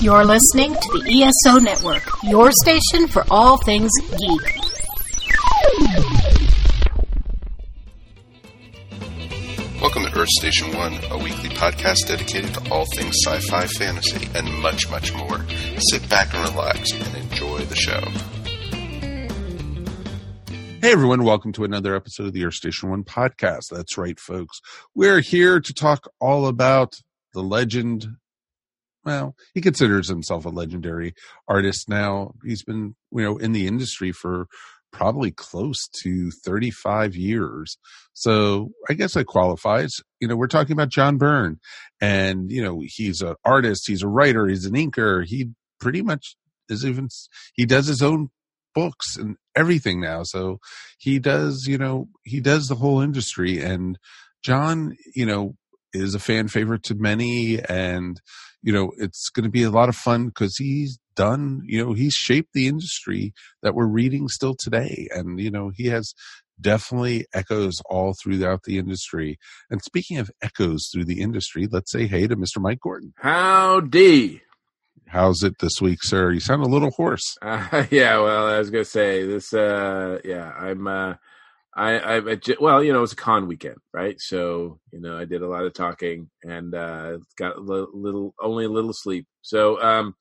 You're listening to the ESO Network, your station for all things geek. Welcome to Earth Station One, a weekly podcast dedicated to all things sci fi, fantasy, and much, much more. Sit back and relax and enjoy the show. Hey everyone, welcome to another episode of the Earth Station One podcast. That's right, folks. We're here to talk all about the legend. Well, he considers himself a legendary artist now. He's been, you know, in the industry for probably close to 35 years. So I guess that qualifies. You know, we're talking about John Byrne and, you know, he's an artist, he's a writer, he's an inker. He pretty much is even, he does his own books and everything now. So he does, you know, he does the whole industry and John, you know, is a fan favorite to many and you know it's going to be a lot of fun because he's done you know he's shaped the industry that we're reading still today and you know he has definitely echoes all throughout the industry and speaking of echoes through the industry let's say hey to mr mike gordon Howdy. how's it this week sir you sound a little hoarse Uh, yeah, well, I was gonna say this. Uh, yeah, I'm. Uh, I, I, I well, you know, it was a con weekend, right? So, you know, I did a lot of talking and uh, got a li- little, only a little sleep. So, um,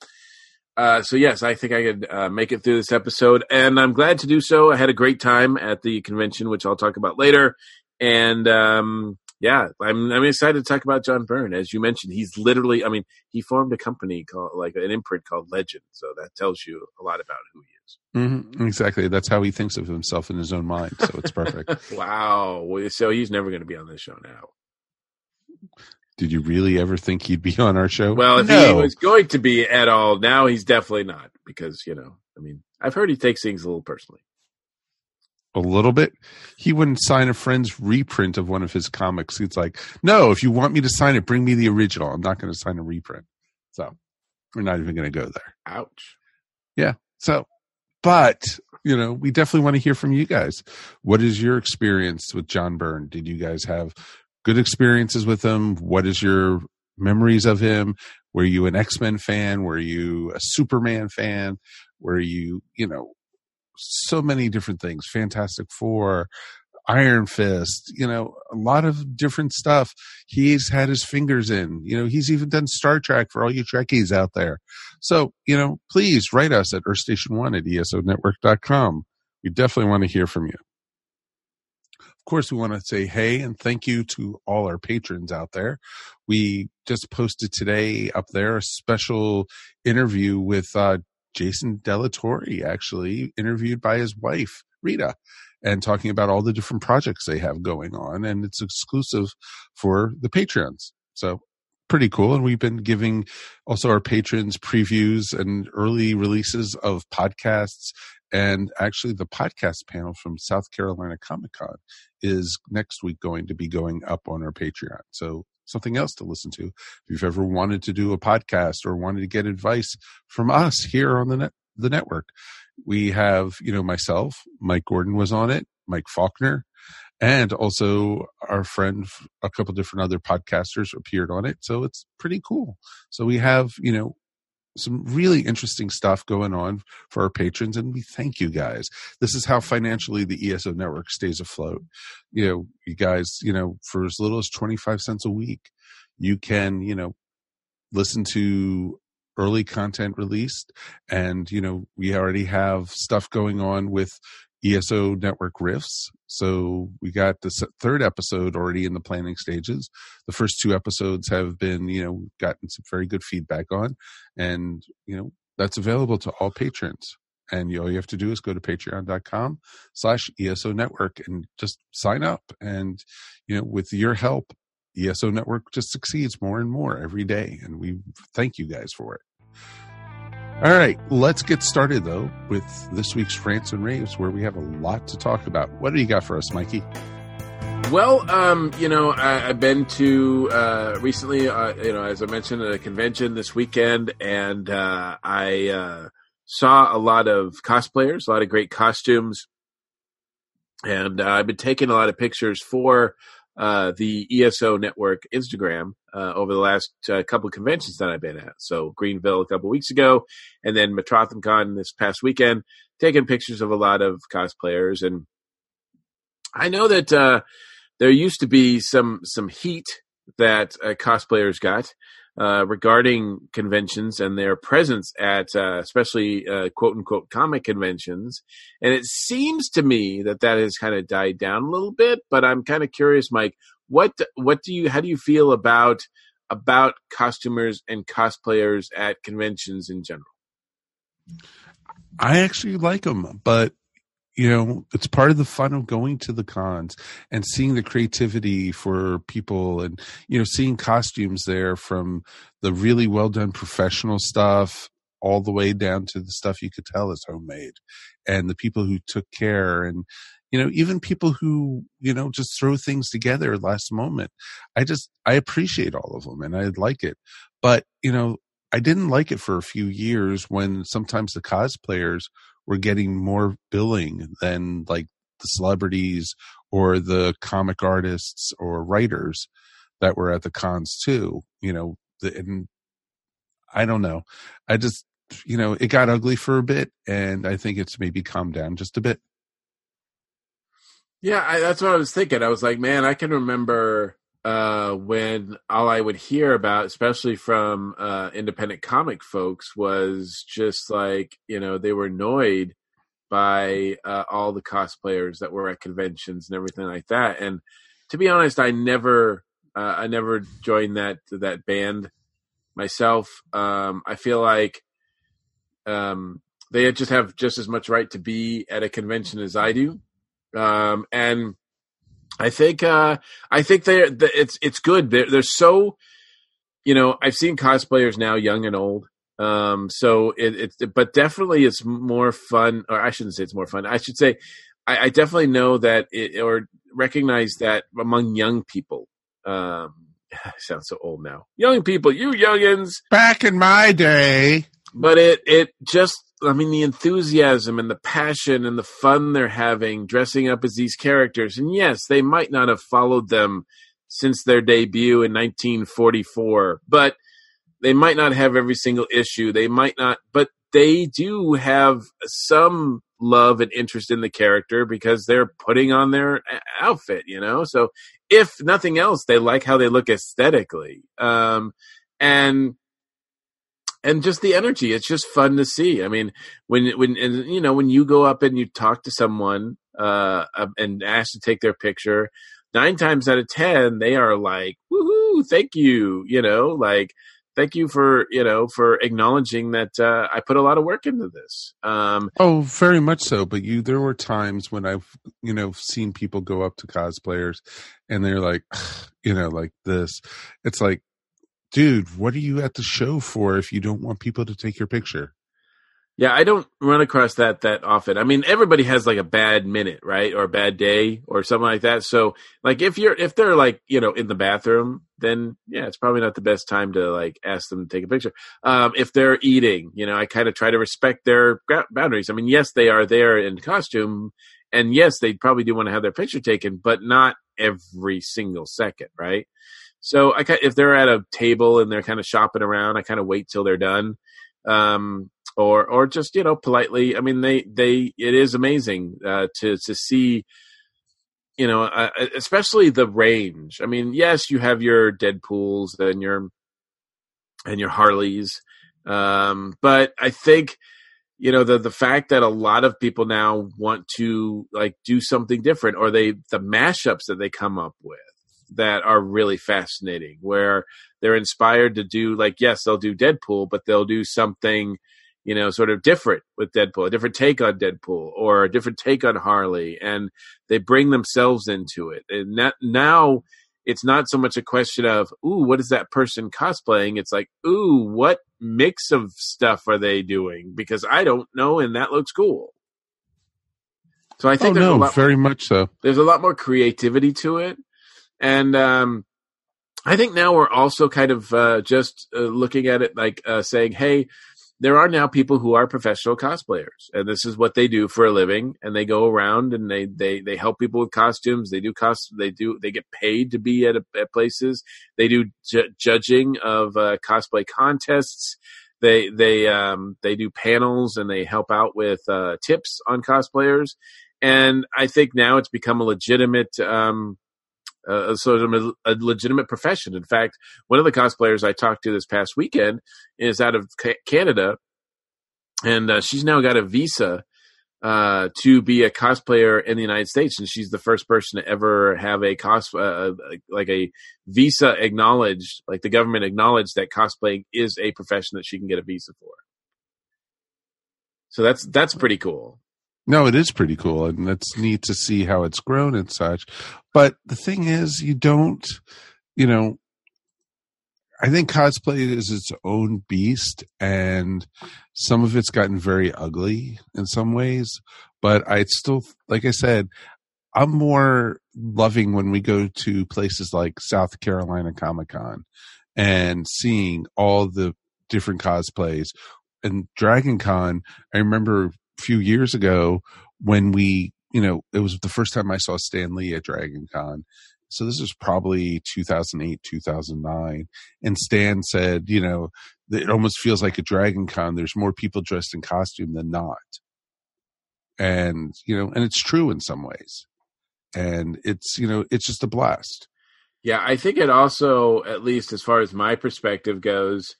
uh, so yes, I think I could uh, make it through this episode, and I'm glad to do so. I had a great time at the convention, which I'll talk about later, and um, yeah, I'm I'm excited to talk about John Byrne. As you mentioned, he's literally, I mean, he formed a company called like an imprint called Legend, so that tells you a lot about who he is. mm-hmm. exactly that's how he thinks of himself in his own mind so it's perfect wow, so he's never going to be on this show now. did you really ever think he'd be on our show Well, if he was going to be at all, now he's definitely not because you know, I mean, I've heard he takes things a little personally. a little bit. He wouldn't sign a friend's reprint of one of his comics. He's like, no, if you want me to sign it, bring me the original. I'm not going to sign a reprint. So we're not even going to go there. Ouch. Yeah. So, but, you know, we definitely want to hear from you guys. What is your experience with John Byrne? Did you guys have good experiences with him? What is your memories of him? Were you an X Men fan? Were you a Superman fan? Were you, you know, so many different things? Fantastic Four, Iron Fist, you know, a lot of different stuff he's had his fingers in. You know, he's even done Star Trek for all you Trekkies out there. So, you know, please write us at earthstation1 at esonetwork.com. We definitely want to hear from you. Of course, we want to say hey and thank you to all our patrons out there. We just posted today up there a special interview with uh, Jason Delatorre, actually interviewed by his wife, Rita, and talking about all the different projects they have going on. And it's exclusive for the Patreons. So pretty cool. And we've been giving also our patrons previews and early releases of podcasts. And actually, the podcast panel from South Carolina Comic Con is next week going to be going up on our Patreon. So something else to listen to. If you've ever wanted to do a podcast or wanted to get advice from us here on the net, the network, we have, you know, myself, Mike Gordon was on it, Mike Faulkner, and also our friend, a couple different other podcasters appeared on it. So it's pretty cool. So we have, you know, some really interesting stuff going on for our patrons and we thank you guys this is how financially the eso network stays afloat you know you guys you know for as little as 25 cents a week you can you know listen to early content released and you know we already have stuff going on with ESO network riffs. So we got the third episode already in the planning stages. The first two episodes have been, you know, gotten some very good feedback on, and you know that's available to all patrons. And all you have to do is go to patreon.com slash ESO network and just sign up. And, you know, with your help, ESO network just succeeds more and more every day. And we thank you guys for it. All right, let's get started though with this week's rants and raves, where we have a lot to talk about. What do you got for us, Mikey? Well, um, you know, I, I've been to uh, recently, uh, you know, as I mentioned, at a convention this weekend, and uh, I uh, saw a lot of cosplayers, a lot of great costumes, and uh, I've been taking a lot of pictures for uh, the ESO Network Instagram uh, over the last uh, couple of conventions that I've been at. So Greenville a couple weeks ago, and then Metrotham Con this past weekend, taking pictures of a lot of cosplayers. And I know that uh, there used to be some some heat that uh, cosplayers got uh, regarding conventions and their presence at uh, especially uh, quote unquote comic conventions. And it seems to me that that has kind of died down a little bit. But I'm kind of curious, Mike. What what do you how do you feel about about costumers and cosplayers at conventions in general? I actually like them, but you know, it's part of the fun of going to the cons and seeing the creativity for people and, you know, seeing costumes there from the really well done professional stuff all the way down to the stuff you could tell is homemade and the people who took care and, you know, even people who, you know, just throw things together last moment. I just, I appreciate all of them and I like it. But, you know, I didn't like it for a few years when sometimes the cosplayers were getting more billing than like the celebrities or the comic artists or writers that were at the cons too. You know, and I don't know. I just, you know, it got ugly for a bit, and I think it's maybe calmed down just a bit. Yeah, I, that's what I was thinking. I was like, man, I can remember uh, when all I would hear about, especially from uh, independent comic folks, was just like you know they were annoyed by uh, all the cosplayers that were at conventions and everything like that. And to be honest, I never uh, I never joined that that band myself. Um, I feel like um, they just have just as much right to be at a convention as I do, um, and I think uh, I think they're it's it's good. They're they're so you know I've seen cosplayers now, young and old. Um, so it, it's but definitely it's more fun, or I shouldn't say it's more fun. I should say I, I definitely know that it or recognize that among young people. Um, I sound so old now. Young people, you youngins. Back in my day. But it it just I mean, the enthusiasm and the passion and the fun they're having dressing up as these characters. And yes, they might not have followed them since their debut in 1944, but they might not have every single issue. They might not, but they do have some love and interest in the character because they're putting on their outfit, you know? So if nothing else, they like how they look aesthetically. Um, and and just the energy it's just fun to see. I mean when when and, you know when you go up and you talk to someone uh and ask to take their picture nine times out of ten they are like woohoo thank you you know like thank you for you know for acknowledging that uh, i put a lot of work into this. Um oh very much so but you there were times when i've you know seen people go up to cosplayers and they're like you know like this. It's like dude, what are you at the show for if you don't want people to take your picture? Yeah, I don't run across that that often. I mean, everybody has like a bad minute, right, or a bad day, or something like that. So, like, if you're if they're like you know in the bathroom, then yeah, it's probably not the best time to like ask them to take a picture. Um, if they're eating, you know, I kind of try to respect their boundaries. I mean, yes, they are there in costume, and yes, they probably do want to have their picture taken, but not every single second, right? So I if they're at a table and they're kind of shopping around, I kind of wait till they're done, um, or or just you know politely. I mean, they they it is amazing uh, to to see, you know, uh, especially the range. I mean, yes, you have your Deadpool's and your and your Harleys, um, but I think you know the the fact that a lot of people now want to like do something different or they the mashups that they come up with that are really fascinating where they're inspired to do like yes they'll do deadpool but they'll do something you know sort of different with deadpool a different take on deadpool or a different take on harley and they bring themselves into it. And that now it's not so much a question of ooh what is that person cosplaying? It's like ooh what mix of stuff are they doing? Because i don't know and that looks cool. So i think oh, no, very much so. there's a lot more creativity to it and um, I think now we're also kind of uh, just uh, looking at it like uh, saying, hey, there are now people who are professional cosplayers and this is what they do for a living and they go around and they they they help people with costumes they do cost they do they get paid to be at, a, at places they do ju- judging of uh, cosplay contests they they um they do panels and they help out with uh, tips on cosplayers. And i think now it's become a legitimate um uh, sort of a, a, legitimate profession. In fact, one of the cosplayers I talked to this past weekend is out of ca- Canada, and uh, she's now got a visa uh, to be a cosplayer in the United States, and she's the first person to ever have a cos uh, like a visa acknowledged, like the government acknowledged that cosplaying is a profession that she can get a visa for. So that's that's pretty cool. No, it is pretty cool, and it's neat to see how it's grown and such. But the thing is, you don't, you know, I think cosplay is its own beast, and some of it's gotten very ugly in some ways. But I still, like I said, I'm more loving when we go to places like South Carolina Comic Con and seeing all the different cosplays. And Dragon Con, I remember few years ago when we, you know, it was the first time I saw Stan Lee at Dragon Con. So this was probably 2008, 2009. And Stan said, you know, it almost feels like a Dragon Con. There's more people dressed in costume than not. And, you know, and it's true in some ways. And it's, you know, it's just a blast. Yeah, I think it also, at least as far as my perspective goes,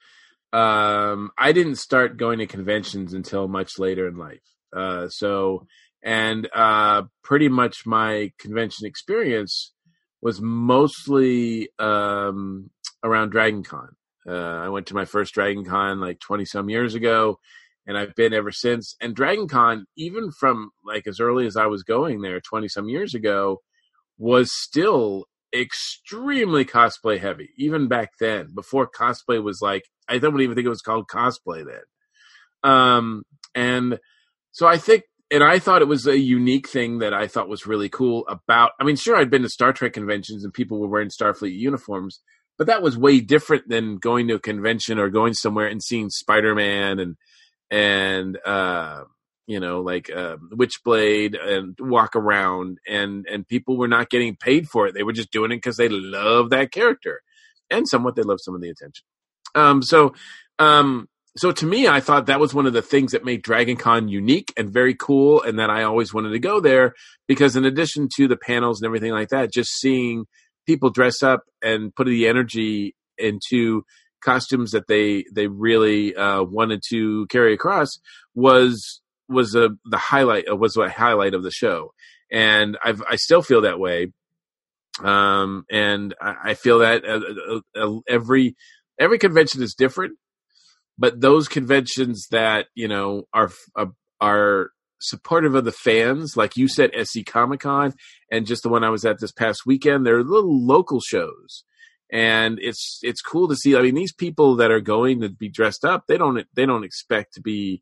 um, I didn't start going to conventions until much later in life. Uh, so, and uh, pretty much my convention experience was mostly um, around Dragon Con. Uh, I went to my first Dragon Con like 20 some years ago, and I've been ever since. And Dragon Con, even from like as early as I was going there 20 some years ago, was still extremely cosplay heavy, even back then, before cosplay was like, I don't even think it was called cosplay then. Um, and so I think, and I thought it was a unique thing that I thought was really cool about, I mean, sure, I'd been to Star Trek conventions and people were wearing Starfleet uniforms, but that was way different than going to a convention or going somewhere and seeing Spider-Man and, and, uh, you know, like uh, Witchblade and walk around, and and people were not getting paid for it. They were just doing it because they love that character, and somewhat they love some of the attention. Um, so, um, so to me, I thought that was one of the things that made Dragon Con unique and very cool, and that I always wanted to go there because, in addition to the panels and everything like that, just seeing people dress up and put the energy into costumes that they they really uh, wanted to carry across was was a, the highlight uh, was a highlight of the show, and I've I still feel that way. Um, and I, I feel that uh, uh, every every convention is different, but those conventions that you know are are supportive of the fans, like you said, SC Comic Con, and just the one I was at this past weekend, they're little local shows and it's it's cool to see. I mean, these people that are going to be dressed up, they don't they don't expect to be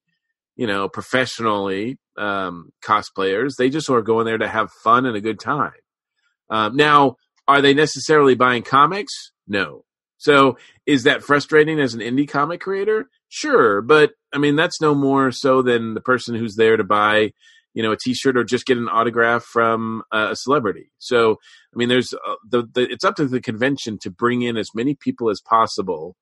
you know, professionally um, cosplayers. They just are going there to have fun and a good time. Um, now, are they necessarily buying comics? No. So, is that frustrating as an indie comic creator? Sure, but I mean that's no more so than the person who's there to buy, you know, a T-shirt or just get an autograph from a celebrity. So, I mean, there's uh, the, the it's up to the convention to bring in as many people as possible,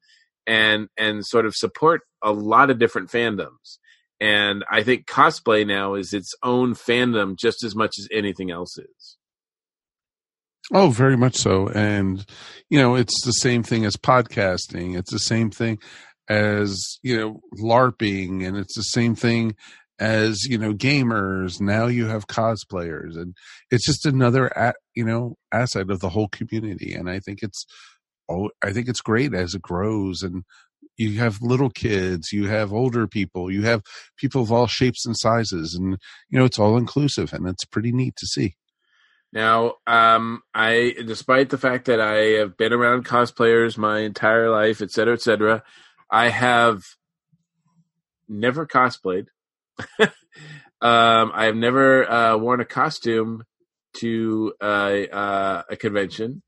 and and sort of support a lot of different fandoms. And I think cosplay now is its own fandom just as much as anything else is. Oh, very much so. And, you know, it's the same thing as podcasting. It's the same thing as, you know, LARPing. And it's the same thing as, you know, gamers. Now you have cosplayers. And it's just another, you know, asset of the whole community. And I think it's, oh, I think it's great as it grows. And you have little kids, you have older people, you have people of all shapes and sizes, and you know it's all inclusive, and it's pretty neat to see. Now, um, I, despite the fact that I have been around cosplayers my entire life, et cetera, et cetera, I have never cosplayed. um, I have never uh, worn a costume to uh, uh, a convention.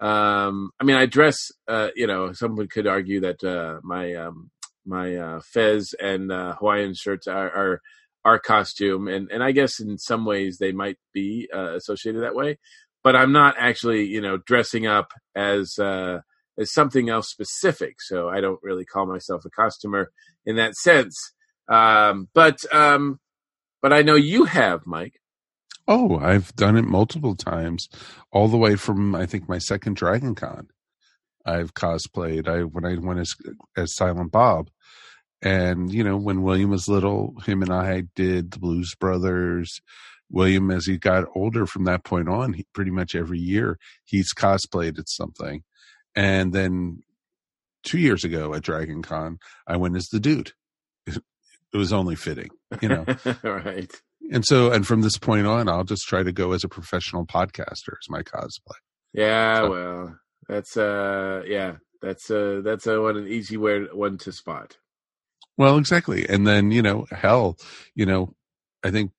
Um, I mean, I dress. Uh, you know, someone could argue that uh, my um, my uh, fez and uh, Hawaiian shirts are, are our costume, and and I guess in some ways they might be uh, associated that way, but I'm not actually you know dressing up as uh, as something else specific. So I don't really call myself a costumer in that sense. Um, but um, but I know you have, Mike. Oh, I've done it multiple times, all the way from I think my second Dragon Con. I've cosplayed. I when I went as as Silent Bob, and you know when William was little, him and I did the Blues Brothers. William, as he got older from that point on, he, pretty much every year he's cosplayed at something. And then two years ago at Dragon Con, I went as the dude. It, was only fitting, you know. right. And so, and from this point on, I'll just try to go as a professional podcaster as my cosplay. Yeah, So- well, that's uh, yeah, that's uh, that's a one an easy way one to spot. Well, exactly. And then, you know, hell, you know, I think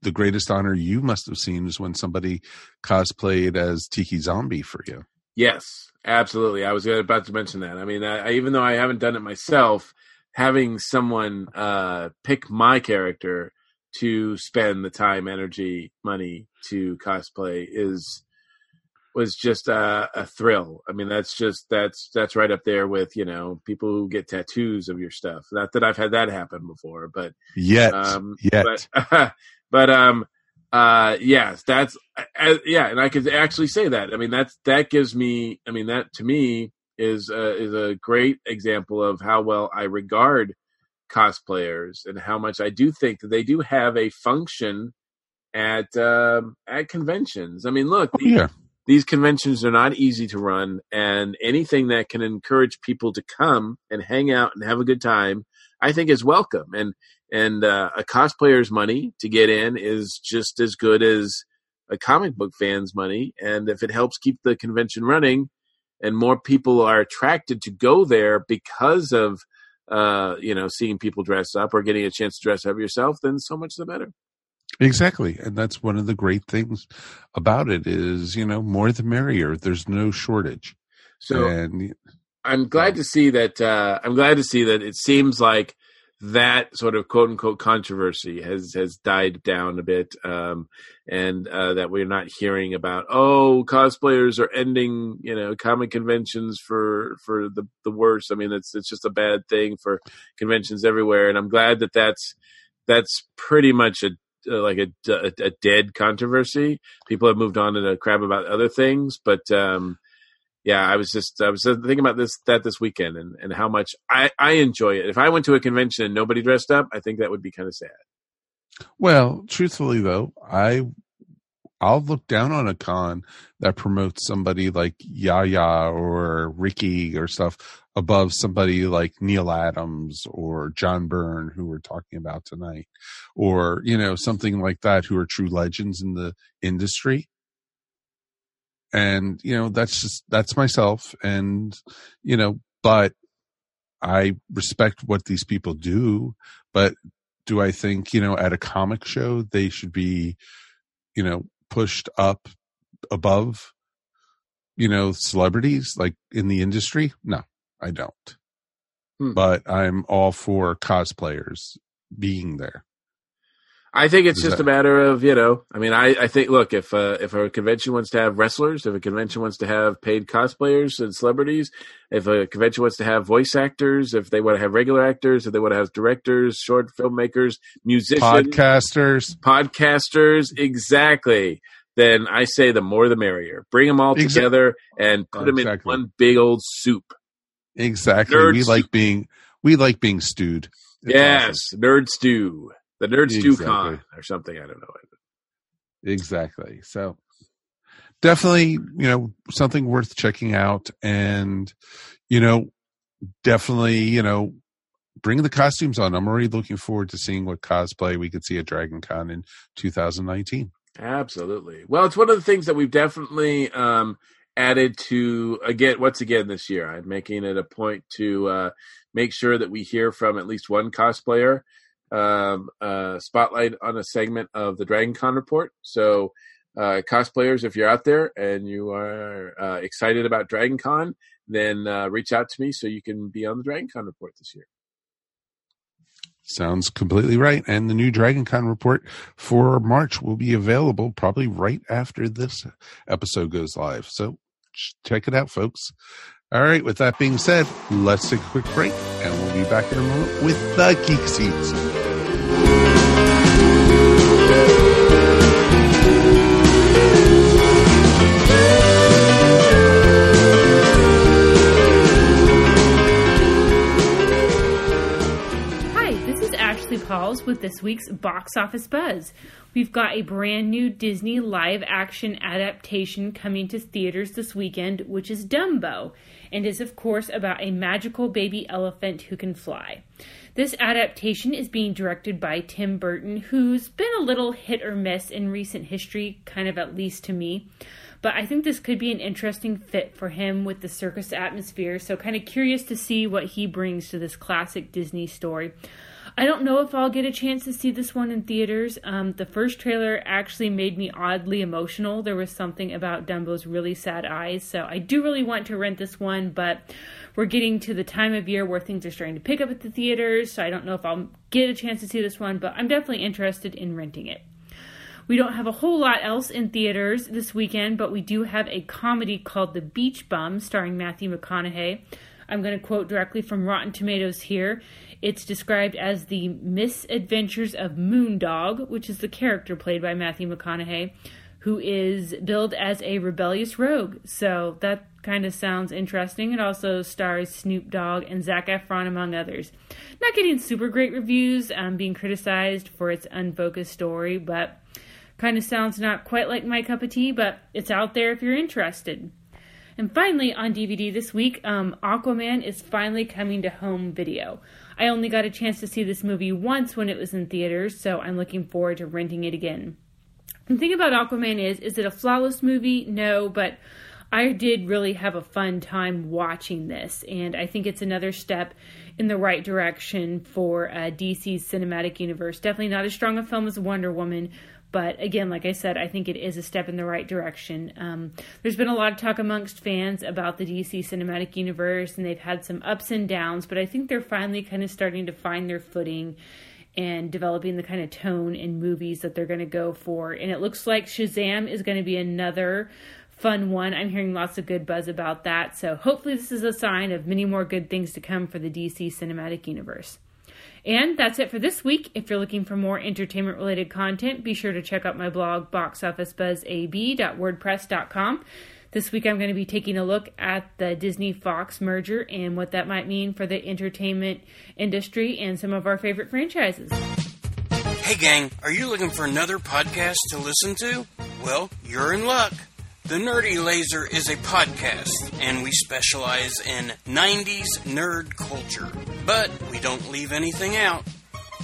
the greatest honor you must have seen is when somebody cosplayed as Tiki Zombie for you. Yes, absolutely. I was about to mention that. I mean, I, I, even though I haven't done it myself, having someone uh, pick my character to spend the time, energy, money to cosplay is was just a, a thrill. I mean, that's just that's that's right up there with you know people who get tattoos of your stuff. Not that I've had that happen before, but Yet, um, yet. but but um uh yes that's uh, yeah and i could actually say that i mean that's that gives me i mean that to me is uh, is a great example of how well i regard cosplayers and how much i do think that they do have a function at um at conventions. I mean look oh, yeah. these conventions are not easy to run and anything that can encourage people to come and hang out and have a good time i think is welcome. And and uh, a cosplayer's money to get in is just as good as a comic book fan's money. And if it helps keep the convention running and more people are attracted to go there because of uh, you know seeing people dress up or getting a chance to dress up yourself then so much the better Exactly. And that's one of the great things about it is, you know, more the merrier. There's no shortage. so and I'm glad to see that. Uh, I'm glad to see that it seems like that sort of quote unquote controversy has has died down a bit, um, and uh, that we're not hearing about oh cosplayers are ending you know comic conventions for for the the worst. I mean it's it's just a bad thing for conventions everywhere, and I'm glad that that's that's pretty much a uh, like a, a, a dead controversy. People have moved on to the crap about other things, but um, yeah, I was just I was thinking about this that this weekend and, and how much I, I enjoy it. If I went to a convention and nobody dressed up, I think that would be kind of sad. well, truthfully though, I I'll look down on a con that promotes somebody like Yaya or Ricky or stuff above somebody like Neal Adams or John Byrne, who we're talking about tonight, or you know something like that, who are true legends in the industry. And you know that's just that's myself, and you know, but I respect what these people do, but do I think you know at a comic show they should be, you know, pushed up above you know celebrities like in the industry? No i don't. Hmm. but i'm all for cosplayers being there I think it's Is just that- a matter of you know. I mean, I, I think look if uh, if a convention wants to have wrestlers, if a convention wants to have paid cosplayers and celebrities, if a convention wants to have voice actors, if they want to have regular actors, if they want to have directors, short filmmakers, musicians, podcasters podcasters exactly then i say the more the merrier bring them all Exa- together and put them Exactly. in one big old soup exactly Nerd we soup. like being we like being stewed yes nerd stew the nerd stew Exactly. con or something i don't know. Exactly. So definitely you know something worth checking out and you know definitely you know bring the costumes on. I'm already looking forward to seeing what cosplay we could see at dragon con in 2019 absolutely. Well it's one of the things that we've definitely um added to again once again this year i'm making it a point to uh make sure that we hear from at least one cosplayer um uh spotlight on a segment of the dragon con report so uh cosplayers if you're out there and you are uh, excited about dragon con then uh, reach out to me so you can be on the dragon con report this year Sounds completely right. And the new Dragon Con report for March will be available probably right after this episode goes live. So check it out, folks. All right. With that being said, let's take a quick break and we'll be back in a moment with the Geek Seats. With this week's Box Office Buzz. We've got a brand new Disney live action adaptation coming to theaters this weekend, which is Dumbo, and is, of course, about a magical baby elephant who can fly. This adaptation is being directed by Tim Burton, who's been a little hit or miss in recent history, kind of at least to me. But I think this could be an interesting fit for him with the circus atmosphere, so kind of curious to see what he brings to this classic Disney story. I don't know if I'll get a chance to see this one in theaters. Um, the first trailer actually made me oddly emotional. There was something about Dumbo's really sad eyes, so I do really want to rent this one, but we're getting to the time of year where things are starting to pick up at the theaters, so I don't know if I'll get a chance to see this one, but I'm definitely interested in renting it. We don't have a whole lot else in theaters this weekend, but we do have a comedy called The Beach Bum starring Matthew McConaughey. I'm going to quote directly from Rotten Tomatoes here. It's described as the misadventures of Moondog, which is the character played by Matthew McConaughey, who is billed as a rebellious rogue. So that kind of sounds interesting. It also stars Snoop Dogg and Zac Efron, among others. Not getting super great reviews, um, being criticized for its unfocused story, but kind of sounds not quite like my cup of tea, but it's out there if you're interested. And finally, on DVD this week, um, Aquaman is finally coming to home video. I only got a chance to see this movie once when it was in theaters, so I'm looking forward to renting it again. The thing about Aquaman is, is it a flawless movie? No, but I did really have a fun time watching this, and I think it's another step in the right direction for uh, DC's cinematic universe. Definitely not as strong a film as Wonder Woman, but again, like I said, I think it is a step in the right direction. Um, there's been a lot of talk amongst fans about the DC cinematic universe, and they've had some ups and downs, but I think they're finally kind of starting to find their footing and developing the kind of tone in movies that they're going to go for. And it looks like Shazam is going to be another fun one. I'm hearing lots of good buzz about that. So hopefully, this is a sign of many more good things to come for the DC cinematic universe. And that's it for this week. If you're looking for more entertainment related content, be sure to check out my blog, boxofficebuzzab.wordpress.com. This week I'm going to be taking a look at the Disney Fox merger and what that might mean for the entertainment industry and some of our favorite franchises. Hey, gang, are you looking for another podcast to listen to? Well, you're in luck. The Nerdy Laser is a podcast, and we specialize in 90s nerd culture. But we don't leave anything out.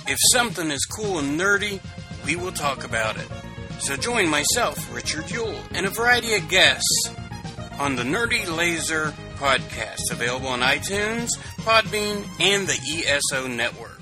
If something is cool and nerdy, we will talk about it. So join myself, Richard Yule, and a variety of guests on the Nerdy Laser podcast, available on iTunes, Podbean, and the ESO network.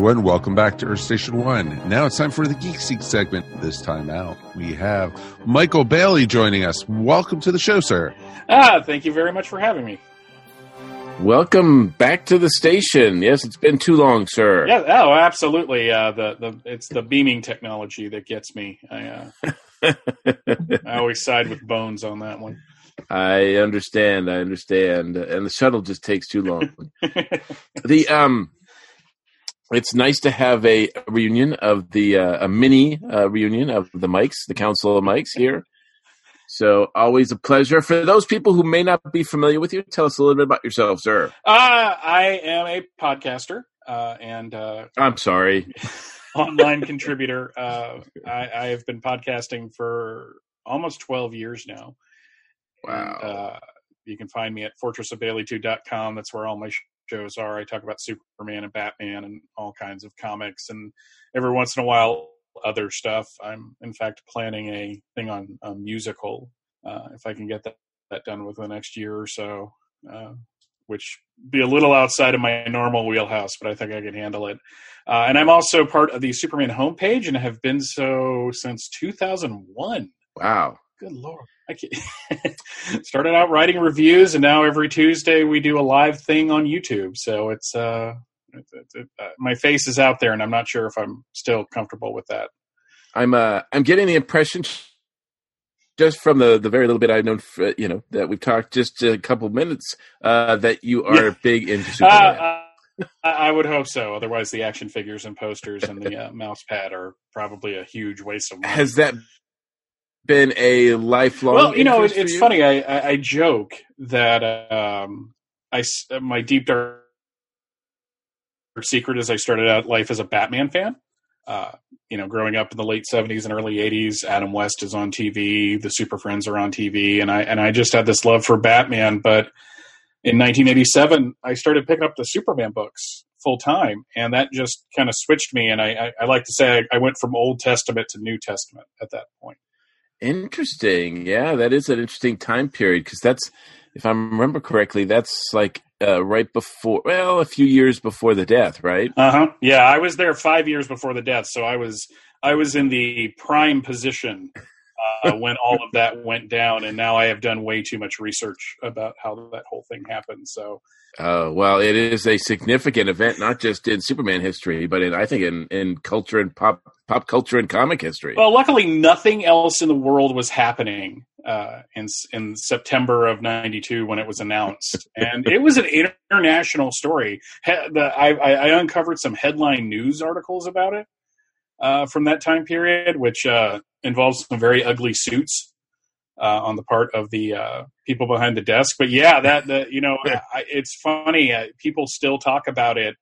Everyone, welcome back to Earth Station One. Now it's time for the Geek Seat segment. This time out, we have Michael Bailey joining us. Welcome to the show, sir. Ah, thank you very much for having me. Welcome back to the station. Yes, it's been too long, sir. Yeah, oh, absolutely. Uh, the the it's the beaming technology that gets me. I uh, I always side with Bones on that one. I understand. I understand. And the shuttle just takes too long. the um, it's nice to have a reunion of the uh, a mini uh, reunion of the mics, the Council of Mics here. So always a pleasure. For those people who may not be familiar with you, tell us a little bit about yourself, sir. Uh, I am a podcaster uh, and uh, I'm sorry. online contributor. Uh, I, I have been podcasting for almost 12 years now. Wow. Uh, you can find me at fortressofbaileytude.com. That's where all my shows are. I talk about Superman and Batman and all kinds of comics. And every once in a while, other stuff. I'm in fact planning a thing on a musical uh, if I can get that, that done within the next year or so, uh, which be a little outside of my normal wheelhouse, but I think I can handle it. Uh, and I'm also part of the Superman homepage and have been so since 2001. Wow. Good lord. I can't. started out writing reviews and now every Tuesday we do a live thing on YouTube. So it's uh it, it, uh, my face is out there and I'm not sure if I'm still comfortable with that. I'm uh I'm getting the impression just from the the very little bit I've known, for, you know, that we've talked just a couple minutes, uh, that you are Yeah. big into Superman. Uh, uh, I I would hope so. Otherwise, the action figures and posters and the uh, mouse pad are probably a huge waste of money. Has that been a lifelong? well, you know, it, it's you? funny. I, I, I joke that um, I my deep dark secret is I started out life as a Batman fan. Uh, you know, growing up in the late '70s and early '80s, Adam West is on TV, the Super Friends are on TV, and I and I just had this love for Batman. But in 1987, I started picking up the Superman books full time, and that just kind of switched me. And I, I, I like to say I, I went from Old Testament to New Testament at that point. Interesting. Yeah, that is an interesting time period because that's, if I remember correctly, that's like uh, right before, well, a few years before the death, right? Uh huh. Yeah, I was there five years before the death, so I was I was in the prime position uh, when all of that went down, and now I have done way too much research about how that whole thing happened. So Uh, well, it is a significant event, not just in Superman history, but in I think in, in culture and pop pop culture and comic history. Well, luckily, nothing else in the world was happening uh, in in September of '92 when it was announced, and it was an international story. He- the, I, I I uncovered some headline news articles about it uh, from that time period, which uh, involves some very ugly suits uh, on the part of the uh, people behind the desk. But yeah, that the, you know, I, it's funny. Uh, people still talk about it,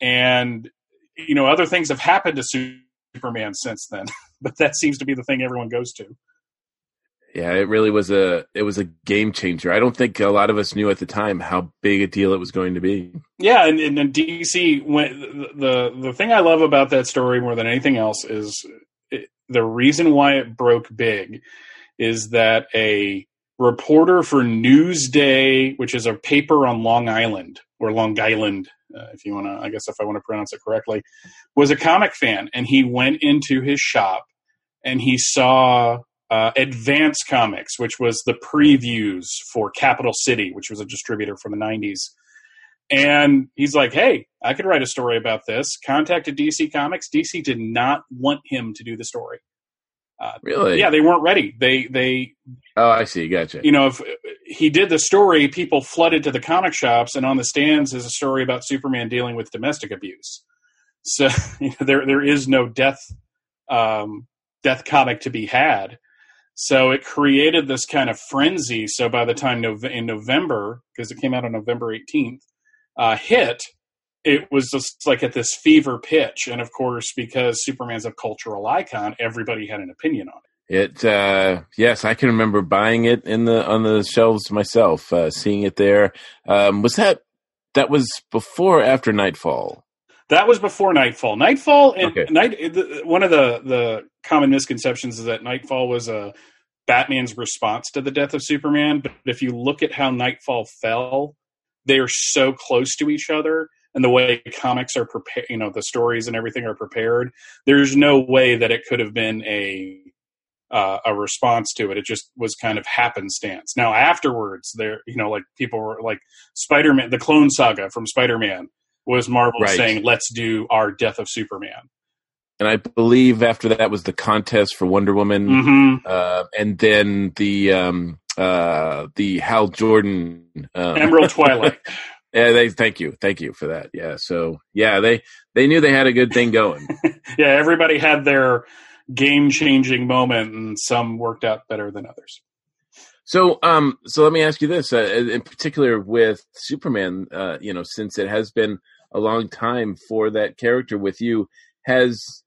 and you know, other things have happened to Superman since then. but that seems to be the thing everyone goes to. Yeah, it really was a it was a game changer. I don't think a lot of us knew at the time how big a deal it was going to be. Yeah, and, and DC went the the thing I love about that story more than anything else is it, the reason why it broke big is that a reporter for Newsday, which is a paper on Long Island or Long Island, uh, if you want to, I guess if I want to pronounce it correctly, was a comic fan, and he went into his shop and he saw uh, Advance Comics, which was the previews for Capital City, which was a distributor from the '90s. And he's like, "Hey, I could write a story about this." Contacted DC Comics. DC did not want him to do the story. Uh, Really? yeah, they weren't ready. They they Oh, I see. Gotcha. you know, if he did the story, people flooded to the comic shops, and on the stands is a story about Superman dealing with domestic abuse. So you know, there there is no death um, death comic to be had. So it created this kind of frenzy. So by the time in November, because it came out on November eighteenth, uh, hit. It was just like at this fever pitch, and of course, because Superman's a cultural icon, everybody had an opinion on it. It uh yes, I can remember buying it in the on the shelves myself, uh seeing it there. Um was that that was before or after Knightfall? That was before Knightfall. Knightfall and Okay. Night. One of the the common misconceptions is that Knightfall was a Batman's response to the death of Superman. But if you look at how Knightfall fell, they are so close to each other, and the way comics are prepared, you know, the stories and everything are prepared. There's no way that it could have been a uh, a response to it. It just was kind of happenstance. Now afterwards, there, you know, like people were like Spider Man, the Clone Saga from Spider Man was Marvel Right. saying, "Let's do our Death of Superman." And I believe after that was the contest for Wonder Woman hmm uh and then the um uh the Hal Jordan um, Emerald Twilight. Yeah, they thank you. Thank you for that. Yeah. So, yeah, they they knew they had a good thing going. yeah, everybody had their game changing moment, and some worked out better than others. So, um, so let me ask you this: uh, in particular, with Superman, uh, you know, since it has been a long time for that character with you, has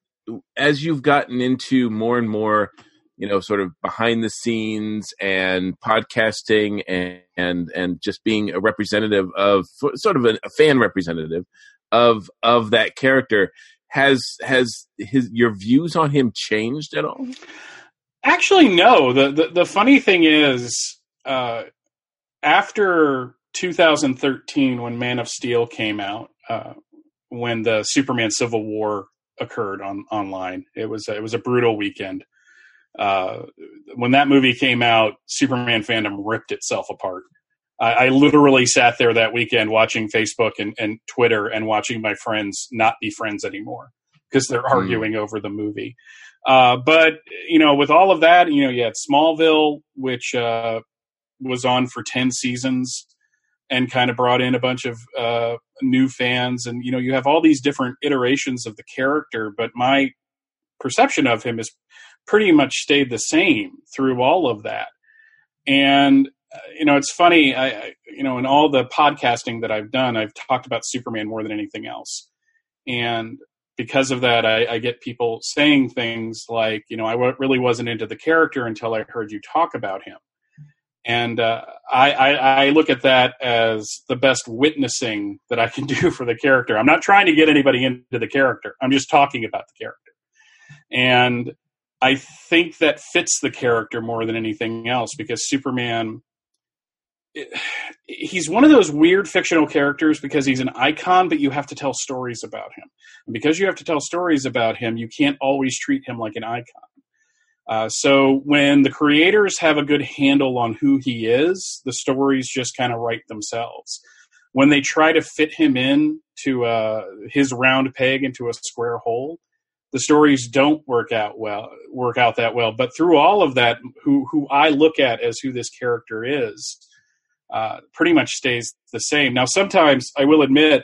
as you've gotten into more and more, you know, sort of behind the scenes and podcasting and and and just being a representative of sort of a, a fan representative of of that character. has has his your views on him changed at all? Actually, no. The the, the funny thing is, uh, after 2013, when Man of Steel came out, uh, when the Superman Civil War occurred on online, it was it was a brutal weekend. Uh, when that movie came out, Superman fandom ripped itself apart. I, I literally sat there that weekend watching Facebook and, and Twitter and watching my friends not be friends anymore because they're arguing over the movie. Uh, but you know, with all of that, you know, you had Smallville, which uh, was on for ten seasons and kind of brought in a bunch of uh, new fans, and you know, you have all these different iterations of the character. But my perception of him has pretty much stayed the same through all of that. And uh, you know, it's funny. I, you know, in all the podcasting that I've done, I've talked about Superman more than anything else, and because of that, I, I get people saying things like, you know, I w- really wasn't into the character until I heard you talk about him. And uh, I, I, I look at that as the best witnessing that I can do for the character. I'm not trying to get anybody into the character. I'm just talking about the character. And I think that fits the character more than anything else because Superman he's one of those weird fictional characters because he's an icon, but you have to tell stories about him. And because you have to tell stories about him, you can't always treat him like an icon. Uh, so when the creators have a good handle on who he is, the stories just kind of write themselves. When they try to fit him in to uh, his round peg into a square hole, the stories don't work out well, work out that well. But through all of that, who who I look at as who this character is, uh, pretty much stays the same. Now, sometimes I will admit,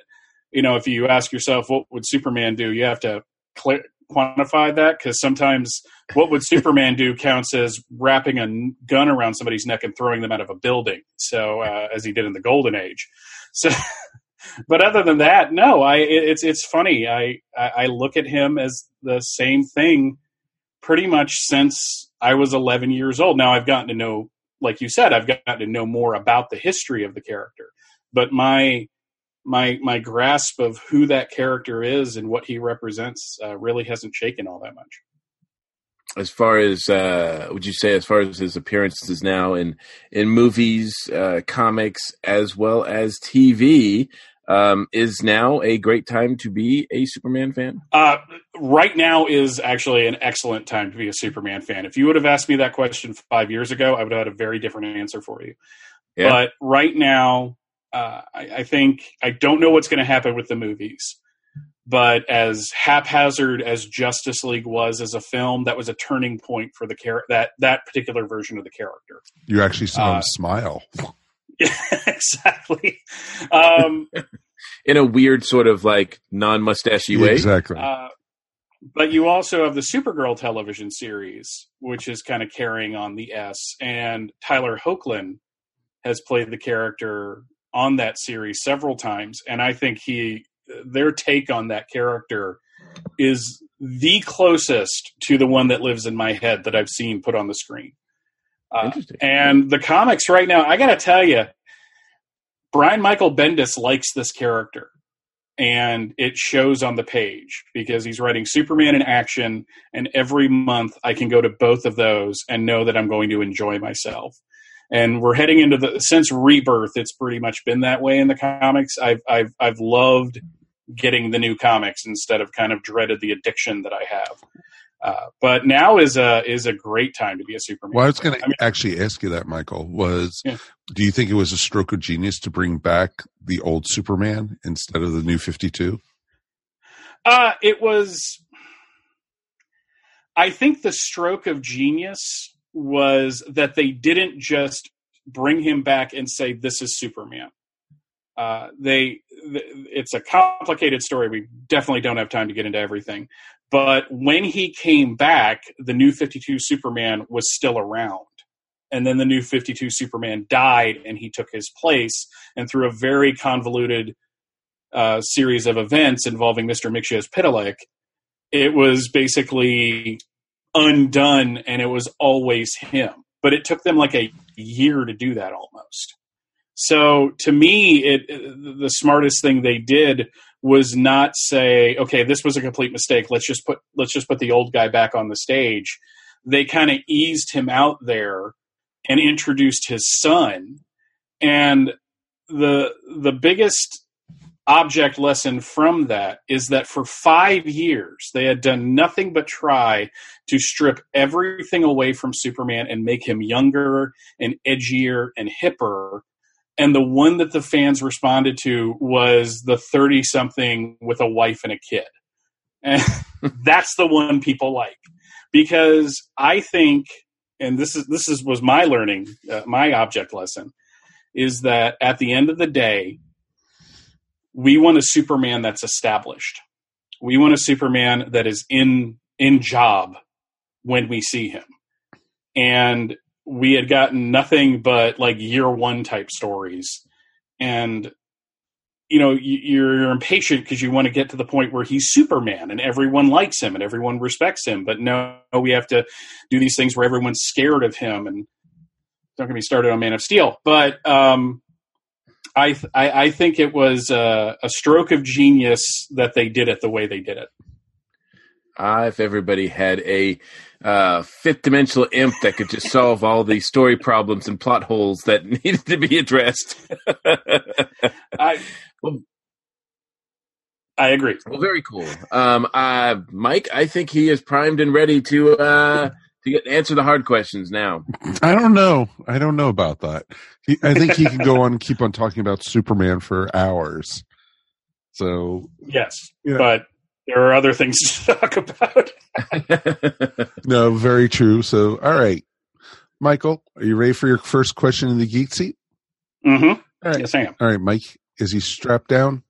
you know, if you ask yourself what would Superman do, you have to cl- quantify that because sometimes what would Superman do counts as wrapping a gun around somebody's neck and throwing them out of a building. So uh, as he did in the Golden Age. So, but other than that, no. I it's it's funny. I I look at him as the same thing pretty much since I was 11 years old. Now I've gotten to know like you said, I've gotten to know more about the history of the character. But my my my grasp of who that character is and what he represents uh, really hasn't shaken all that much. As far as uh, would you say, as far as his appearances now in in movies, uh, comics, as well as TV, um, is now a great time to be a Superman fan? Uh, right now is actually an excellent time to be a Superman fan. If you would have asked me that question five years ago, I would have had a very different answer for you. Yeah. But right now, uh, I, I, think I don't know what's going to happen with the movies. But as haphazard as Justice League was as a film, that was a turning point for the char- that that particular version of the character. You actually saw him uh, smile. Yeah, exactly. Um, In a weird sort of like non-mustachy way. Exactly. Uh, but you also have the Supergirl television series, which is kind of carrying on the S. And Tyler Hoechlin has played the character on that series several times, and I think he their take on that character is the closest to the one that lives in my head that I've seen put on the screen. Uh, and the comics right now, I got to tell you, Brian Michael Bendis likes this character, and it shows on the page because he's writing Superman in action, and every month I can go to both of those and know that I'm going to enjoy myself. And we're heading into the since Rebirth, it's pretty much been that way in the comics. I've I've I've loved getting the new comics instead of kind of dreaded the addiction that I have. Uh, but now is a is a great time to be a Superman. Well, I was going to mean, actually ask you that, Michael. Was yeah. do you think it was a stroke of genius to bring back the old Superman instead of the new Fifty Two? Uh, it was. I think the stroke of genius was that they didn't just bring him back and say this is Superman. Uh, they, it's a complicated story. We definitely don't have time to get into everything. But when he came back, the new 52 Superman was still around. And then the new 52 Superman died and he took his place. And through a very convoluted uh, series of events involving Mr. Mxyzptlk, it was basically undone and it was always him. But it took them like a year to do that almost. So to me, it the smartest thing they did was not say, okay, this was a complete mistake. Let's just put let's just put the old guy back on the stage. They kind of eased him out there and introduced his son. And the the biggest object lesson from that is that for five years they had done nothing but try to strip everything away from Superman and make him younger and edgier and hipper. And the one that the fans responded to was the 30 something with a wife and a kid. And that's the one people like. Because I think, and this is this is was my learning, uh, my object lesson, is that at the end of the day, we want a Superman that's established. We want a Superman that is in in job when we see him. And we had gotten nothing but like year one type stories. And you know, you're, you're impatient because you want to get to the point where he's Superman and everyone likes him and everyone respects him. But no, we have to do these things where everyone's scared of him. And don't get me started on Man of Steel. But um, I, I, I think it was a, a, stroke of genius that they did it the way they did it. Ah, if everybody had a uh, fifth dimensional imp that could just solve all the story problems and plot holes that needed to be addressed. I, well, I agree. Well, very cool. Um, uh, Mike, I think he is primed and ready to uh, to get, answer the hard questions now. I don't know. I don't know about that. He, I think he can go on and keep on talking about Superman for hours. So yes, yeah. but there are other things to talk about. no, very true. So, all right, Michael, are you ready for your first question in the geek seat? Mm-hmm. All right. Yes, I am. All right, Mike, is he strapped down?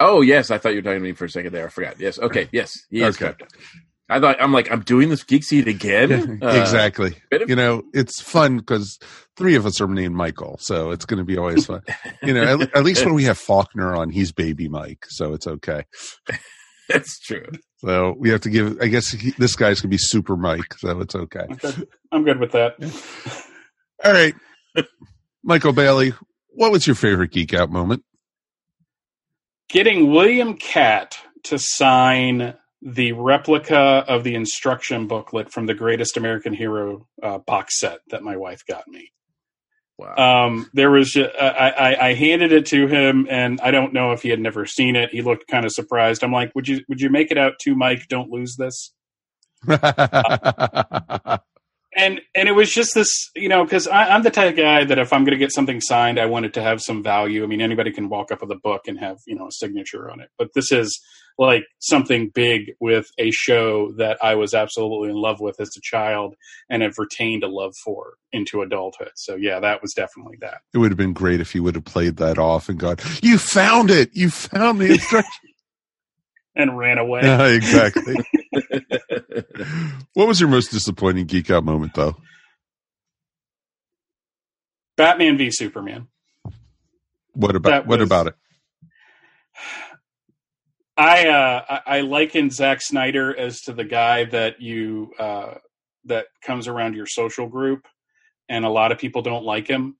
Oh yes, I thought you were talking to me for a second there. I forgot. Yes. Okay. Yes, he is okay. Strapped down. I thought I'm like I'm doing this geek seat again. Uh, exactly. You know, it's fun because three of us are named Michael, so it's going to be always fun. you know, at, at, least when we have Faulkner on, he's baby Mike, so it's okay. That's true. So we have to give. I guess he, this guy's going to be Super Mike, so it's okay. I'm good with that. All right, Michael Bailey, what was your favorite geek out moment? Getting William Katt to sign the replica of the instruction booklet from the Greatest American Hero uh, box set that my wife got me. Wow. Um, there was, just, I, I, I, handed it to him, and I don't know if he had never seen it. He looked kind of surprised. I'm like, "Would you, would you make it out to Mike? Don't lose this." uh, and and it was just this, you know, because I'm the type of guy that if I'm going to get something signed, I want it to have some value. I mean, anybody can walk up with a book and have you know a signature on it, but this is like something big with a show that I was absolutely in love with as a child and have retained a love for into adulthood. So yeah, that was definitely that. It would have been great if you would have played that off and gone, "You found it! You found the instruction." and ran away. Yeah, exactly. what was your most disappointing geek out moment, though? Batman v Superman. What about what about it? I uh, I liken Zack Snyder as to the guy that you uh, that comes around your social group, and a lot of people don't like him,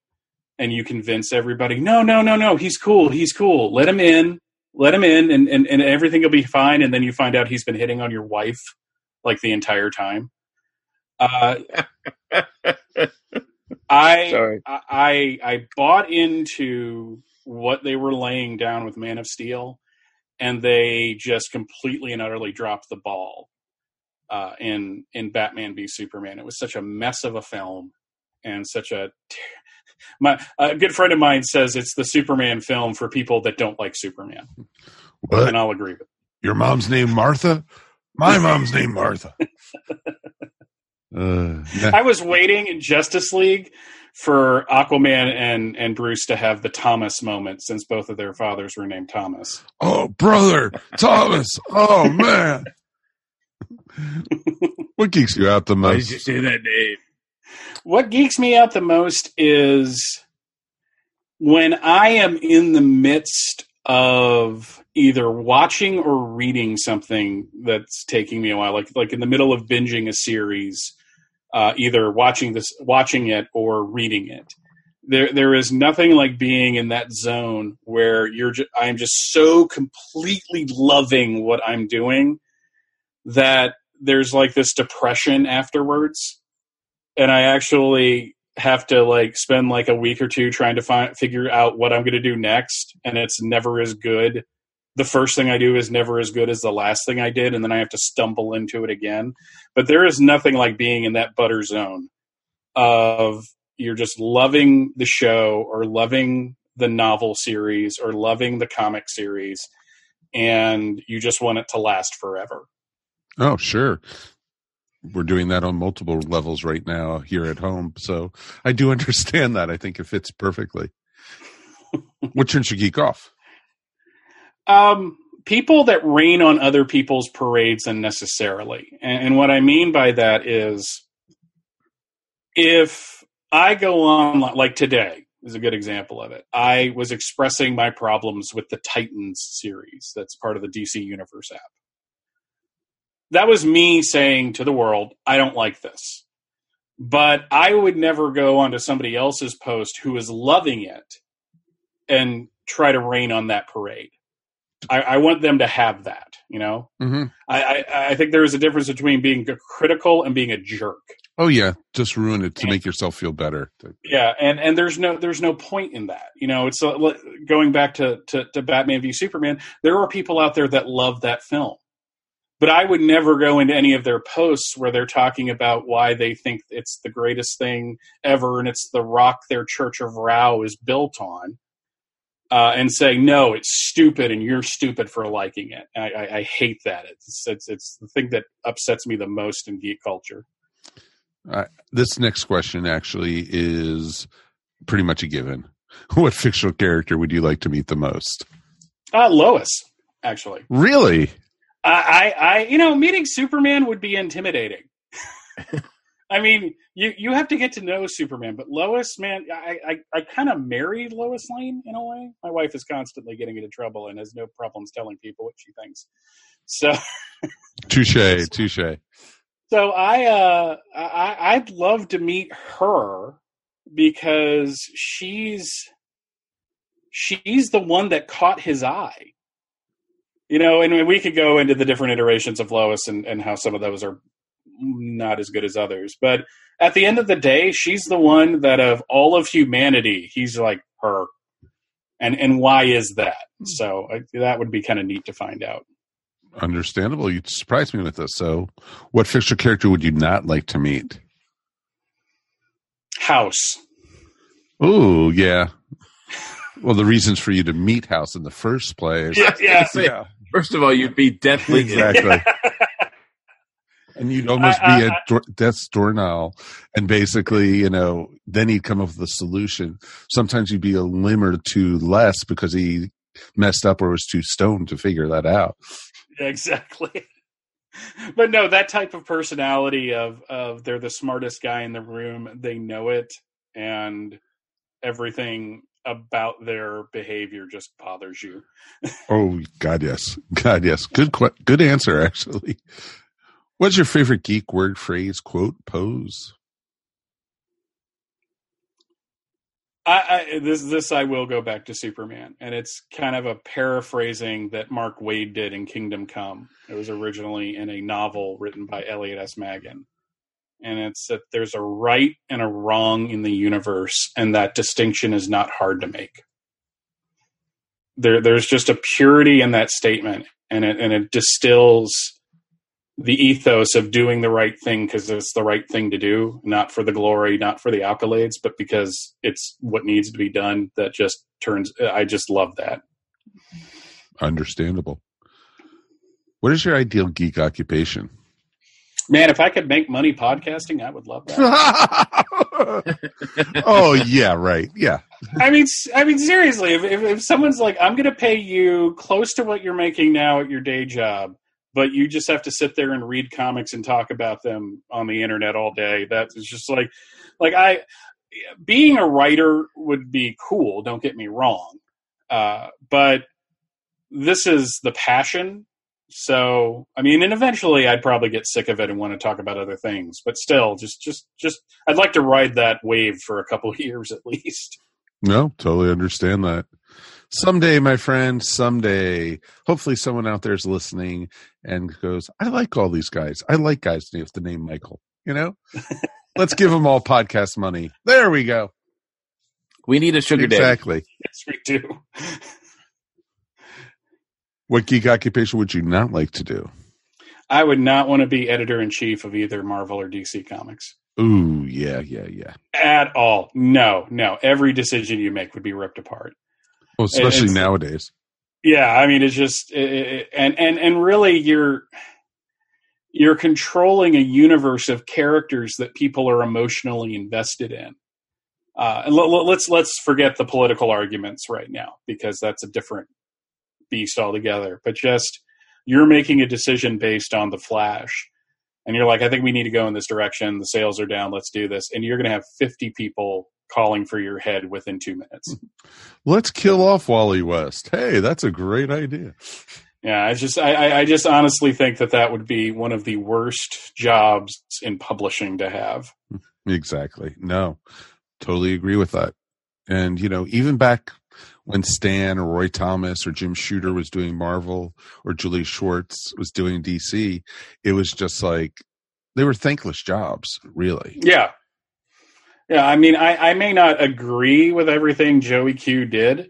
and you convince everybody, no, no, no, no, he's cool, he's cool, let him in, let him in, and and, and everything will be fine, and then you find out he's been hitting on your wife like the entire time. Uh, I, Sorry. I I bought into what they were laying down with Man of Steel and they just completely and utterly dropped the ball uh, in in Batman v Superman. It was such a mess of a film and such a my a good friend of mine says it's the Superman film for people that don't like Superman. What? And I'll agree with. Your mom's name Martha. My mom's name Martha. Uh, I was waiting in Justice League for Aquaman and and Bruce to have the Thomas moment since both of their fathers were named Thomas. Oh, brother, Thomas. Oh man. what geeks you out the most? Why did you say that name? What geeks me out the most is when I am in the midst of either watching or reading something that's taking me a while, like like in the middle of binging a series, uh, either watching this, watching it, or reading it. there there is nothing like being in that zone where you're ju- I'm just so completely loving what I'm doing that there's like this depression afterwards and I actually have to like spend like a week or two trying to find figure out what I'm going to do next and it's never as good the first thing I do is never as good as the last thing I did and then I have to stumble into it again but there is nothing like being in that butter zone of you're just loving the show or loving the novel series or loving the comic series and you just want it to last forever. Oh, sure. We're doing that on multiple levels right now here at home. So I do understand that. I think it fits perfectly. what turns you geek off? Um, people that rain on other people's parades unnecessarily. And, and what I mean by that is if I go on like today is a good example of it. I was expressing my problems with the Titans series that's part of the DC Universe app. That was me saying to the world, I don't like this. But I would never go onto somebody else's post who is loving it and try to rain on that parade. I, I want them to have that, you know? Mm-hmm. I, I, I think there is a difference between being critical and being a jerk. Oh yeah, just ruin it to make yourself feel better. Yeah, and and there's no there's no point in that. You know, it's a, going back to, to to Batman v Superman. There are people out there that love that film, but I would never go into any of their posts where they're talking about why they think it's the greatest thing ever and it's the rock their Church of Rao is built on. Uh, and saying no, it's stupid, and you're stupid for liking it. I, I, I hate that. It's, it's it's the thing that upsets me the most in geek culture. Uh, this next question actually is pretty much a given. What fictional character would you like to meet the most? Uh, Lois, actually. Really? I, I, you know, meeting Superman would be intimidating. I mean, you you have to get to know Superman, but Lois, man, I I, I kind of married Lois Lane in a way. My wife is constantly getting into trouble and has no problems telling people what she thinks. So, touche, touche. So I, uh, I I'd love to meet her because she's she's the one that caught his eye. You know, and we could go into the different iterations of Lois and, and how some of those are not as good as others. But at the end of the day, she's the one that of all of humanity, he's like her. And and why is that? Hmm. So I, that would be kind of neat to find out. Understandable. You surprised me with this. So, what fictional character would you not like to meet? House. Oh, yeah. Well, the reasons for you to meet House in the first place. Yeah, yeah. yeah. First of all, you'd be deathly exactly. and you'd almost be a door, death's doornail, and basically, you know, then he'd come up with a solution. Sometimes you'd be a limb or two less because he messed up or was too stoned to figure that out. Exactly. But no, that type of personality of of they're the smartest guy in the room, they know it, and everything about their behavior just bothers you. oh God, yes, God, yes. Good, good answer. Actually, what's your favorite geek word, phrase, quote, pose? I, I, this this I will go back to Superman, and it's kind of a paraphrasing that Mark Waid did in Kingdom Come. It was originally in a novel written by Elliot S. Maggin, and it's that there's a right and a wrong in the universe, and that distinction is not hard to make. There, there's just a purity in that statement, and it and it distills the ethos of doing the right thing because it's the right thing to do, not for the glory, not for the accolades, but because it's what needs to be done. That just turns. I just love that. Understandable. What is your ideal geek occupation? Man, if I could make money podcasting, I would love that. oh yeah, right. Yeah. I mean, I mean, seriously, if, if, if someone's like, "I'm going to pay you close to what you're making now at your day job," but you just have to sit there and read comics and talk about them on the internet all day. That's just like, like I, being a writer would be cool. Don't get me wrong, uh, but this is the passion So, I mean, and eventually I'd probably get sick of it and want to talk about other things. But still, just, just, just, I'd like to ride that wave for a couple of years at least. No, totally understand that. Someday, my friend, someday, hopefully someone out there is listening and goes, I like all these guys. I like guys with the name Michael, you know? Let's give them all podcast money. There we go. We need a sugar daddy. Exactly. Yes, we do. What geek occupation would you not like to do? I would not want to be editor in chief of either Marvel or DC Comics Ooh, yeah, yeah, yeah. at all. No, no. Every decision you make would be ripped apart. Well, especially It's- nowadays. Yeah, I mean, it's just it, it- and and and really, you're you're controlling a universe of characters that people are emotionally invested in. Uh, and let, let's let's forget the political arguments right now because that's a different beast altogether. But just you're making a decision based on the Flash, and you're like, I think we need to go in this direction. The sales are down. Let's do this, and you're going to have 50 people calling for your head within two minutes. Let's kill off Wally West. Hey, that's a great idea. Yeah, I just I, I- I just honestly think that that would be one of the worst jobs in publishing to have. Exactly. No, totally agree with that. And, you know, even back when Stan or Roy Thomas or Jim Shooter was doing Marvel or Julie Schwartz was doing DC, it was just like they were thankless jobs, really. Yeah, yeah. I mean, I, I may not agree with everything Joey Q did,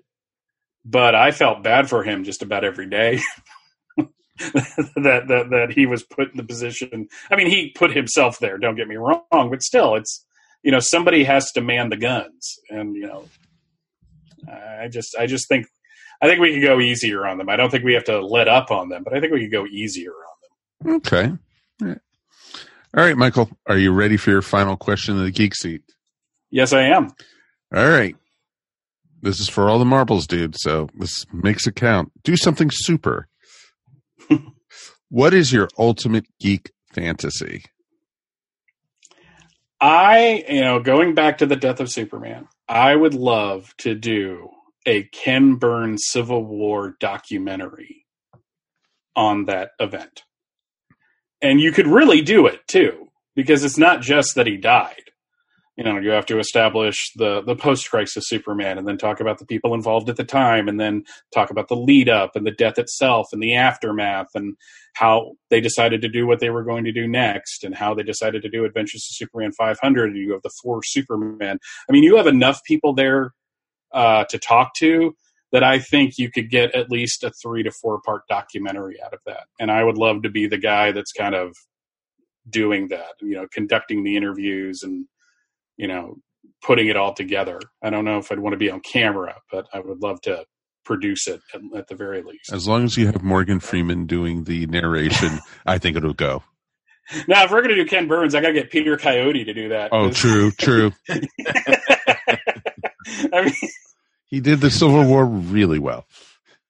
but I felt bad for him just about every day. that that that he was put in the position. I mean, he put himself there. Don't get me wrong, but still, it's you know somebody has to man the guns, and you know, I just I just think I think we could go easier on them. I don't think we have to let up on them, but I think we could go easier on them. Okay. All right. All right, Michael, are you ready for your final question of the Geek Seat? Yes, I am. All right. This is for all the marbles, dude. So this makes it count. Do something super. what is your ultimate geek fantasy? I, you know, going back to the death of Superman, I would love to do a Ken Burns Civil War documentary on that event. And you could really do it too, because it's not just that he died. You know, you have to establish the the post crisis Superman and then talk about the people involved at the time and then talk about the lead up and the death itself and the aftermath and how they decided to do what they were going to do next and how they decided to do Adventures of Superman 500 and you have the four Superman. I mean, you have enough people there uh, to talk to that I think you could get at least a three to four part documentary out of that. And I would love to be the guy that's kind of doing that, you know, conducting the interviews and, you know, putting it all together. I don't know if I'd want to be on camera, but I would love to produce it at, at the very least. As long as you have Morgan Freeman doing the narration, I think it'll go. Now, if we're going to do Ken Burns, I got to get Peter Coyote to do that. Oh, true, true. I mean, He did the Civil War really well.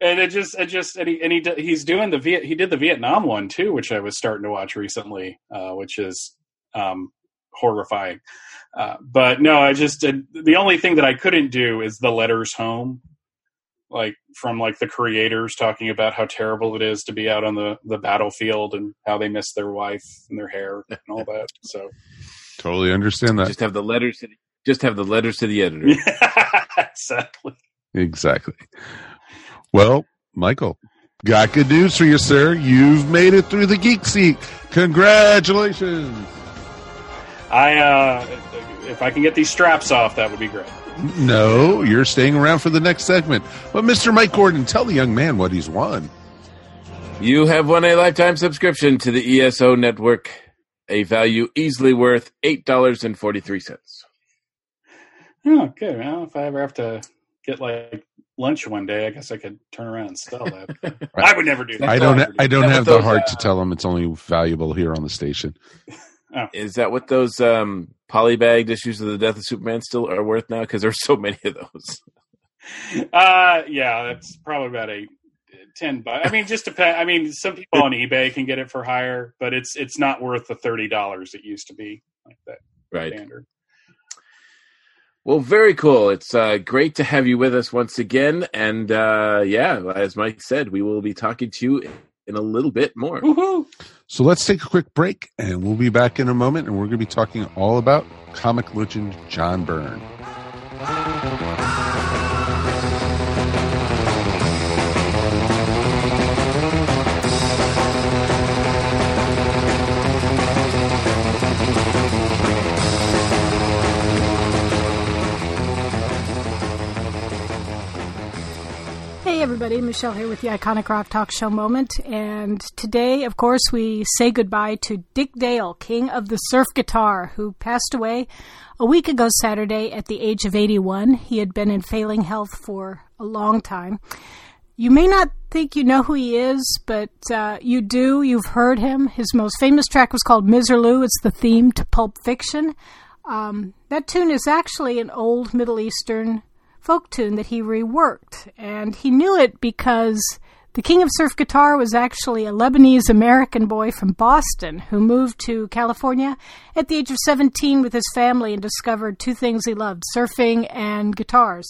and it just, it just, and he, and he, he's doing the Viet, he did the Vietnam one too, which I was starting to watch recently, uh, which is um, horrifying. Uh, but no, I just did, the only thing that I couldn't do is the letters home, like from like the creators talking about how terrible it is to be out on the the battlefield and how they miss their wife and their hair and all that. So Totally understand that. Just have the letters to the, just have the letters to the editor. exactly. Exactly. Well, Michael, got good news for you, sir. You've made it through the geek seat. Congratulations. I uh, if I can get these straps off, that would be great. No, you're staying around for the next segment. But Mr. Mike Gordon, tell the young man what he's won. You have won a lifetime subscription to the ESO network, a value easily worth eight dollars and forty three cents. Oh, good. Well, if I ever have to get like lunch one day, I guess I could turn around and sell that. I would never do that. I don't. would never I do don't Is have what the heart uh, to tell him it's only valuable here on the station. Is that what those um, polybagged issues of the death of Superman still are worth now? Because there's so many of those. Uh, yeah, that's probably about a ten bucks. I mean, just depend. I mean, some people on eBay can get it for higher, but it's it's not worth the thirty dollars it used to be like that Right. standard. Well, very cool. It's uh, great to have you with us once again. And uh, yeah, as Mike said, we will be talking to you in a little bit more. Woohoo! So let's take a quick break and we'll be back in a moment and we're going to be talking all about comic legend John Byrne. Hey everybody, Michelle here with the Iconic Rock Talk Show moment. And today, of course, we say goodbye to Dick Dale, king of the surf guitar, who passed away a week ago Saturday at the age of 81. He had been in failing health for a long time. You may not think you know who he is, but uh, you do. You've heard him. His most famous track was called Miserlou. It's the theme to Pulp Fiction. Um, that tune is actually an old Middle Eastern folk tune that he reworked. And he knew it because the king of surf guitar was actually a Lebanese American boy from Boston who moved to California at the age of 17 with his family and discovered two things he loved surfing and guitars.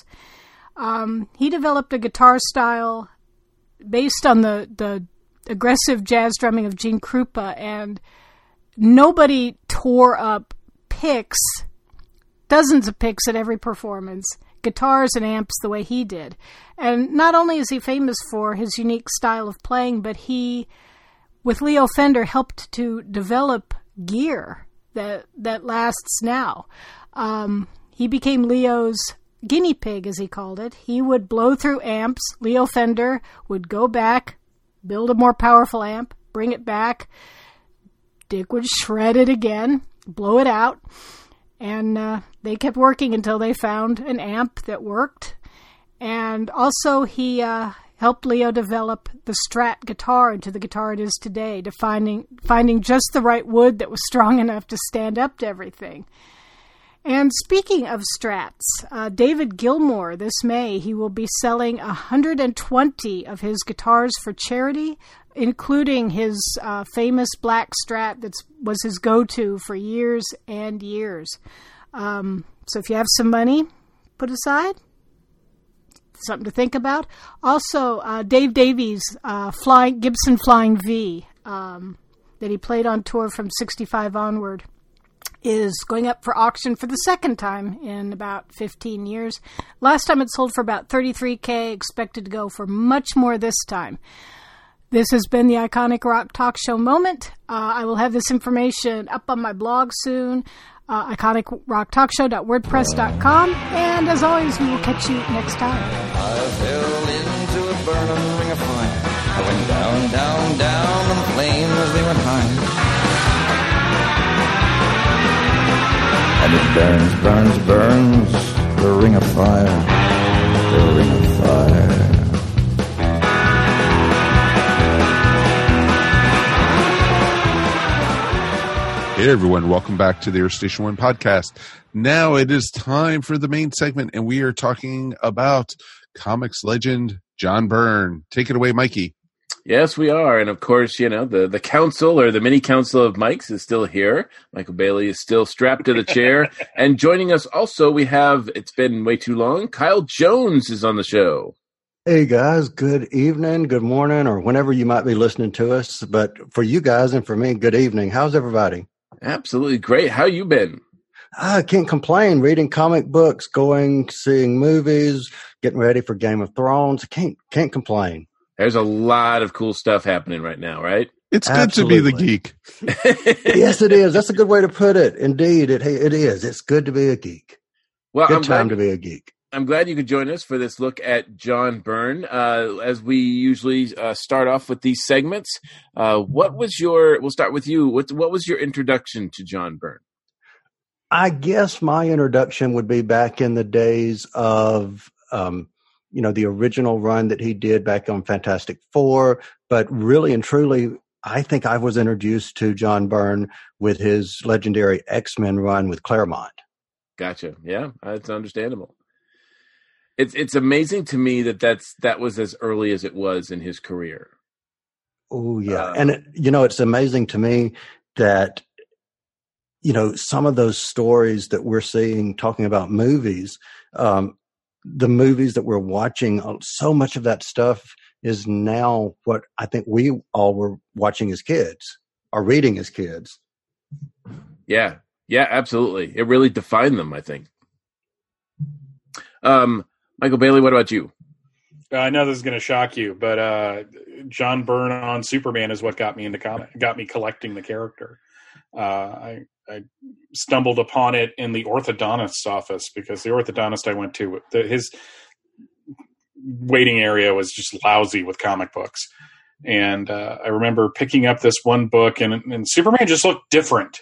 Um, he developed a guitar style based on the, the aggressive jazz drumming of Gene Krupa, and nobody tore up picks, dozens of picks at every performance guitars and amps the way he did. And not only is he famous for his unique style of playing, but he, with Leo Fender, helped to develop gear that that lasts now. Um, he became Leo's guinea pig, as he called it. He would blow through amps. Leo Fender would go back, build a more powerful amp, bring it back. Dick would shred it again, blow it out and uh, they kept working until they found an amp that worked. And also, he uh, helped Leo develop the Strat guitar into the guitar it is today, to finding finding just the right wood that was strong enough to stand up to everything. And speaking of Strats, uh, David Gilmour this May he will be selling 120 of his guitars for charity, including his uh, famous black Strat that was his go-to for years and years. Um, so if you have some money put aside, something to think about. Also, uh, Dave Davies' uh, flying Gibson Flying V um, that he played on tour from '65 onward is going up for auction for the second time in about 15 years. Last time it sold for about 33k, expected to go for much more this time. This has been the Iconic Rock Talk Show moment. Uh, I will have this information up on my blog soon, uh, iconicrocktalkshow.wordpress.com. And as always, we will catch you next time. I fell into a burning ring of fire. I went down, down, down, they went high. And it burns, burns, burns, the ring of fire, the ring of fire. Hey everyone, welcome back to the Earth Station One podcast. Now it is time for the main segment, and we are talking about comics legend John Byrne. Take it away, Mikey. Yes, we are, and of course, you know the the council or the mini council of Mikes is still here. Michael Bailey is still strapped to the chair, and joining us also we have. It's been way too long. Kyle Jones is on the show. Hey guys, good evening, good morning, or whenever you might be listening to us. But for you guys and for me, good evening. How's everybody? Absolutely great. How you been? I can't complain. Reading comic books, going, seeing movies, getting ready for Game of Thrones. Can't can't complain. There's a lot of cool stuff happening right now, right? It's good to be the geek. yes, it is. That's a good way to put it. Indeed, it it is. It's good to be a geek. Well, Good I'm time glad, to be a geek. I'm glad you could join us for this look at John Byrne. Uh, as we usually uh, start off with these segments, uh, what was your? We'll start with you. What what was your introduction to John Byrne? I guess my introduction would be back in the days of, um, you know, the original run that he did back on Fantastic Four. But really and truly, I think I was introduced to John Byrne with his legendary X Men run with Claremont. Gotcha. Yeah, that's understandable. It's it's amazing to me that that's that was as early as it was in his career. Oh yeah, Uh, and it, you know it's amazing to me that you know some of those stories that we're seeing talking about movies, um, the movies that we're watching. uh, So much of that stuff is now what I think we all were watching as kids or reading as kids. Yeah, yeah, absolutely. It really defined them, I think. Um, Michael Bailey, what about you? I know this is going to shock you, but uh, John Byrne on Superman is what got me into comic, got me collecting the character. Uh, I, I stumbled upon it in the orthodontist's office because the orthodontist I went to, the, his waiting area was just lousy with comic books. And uh, I remember picking up this one book, and, and Superman just looked different.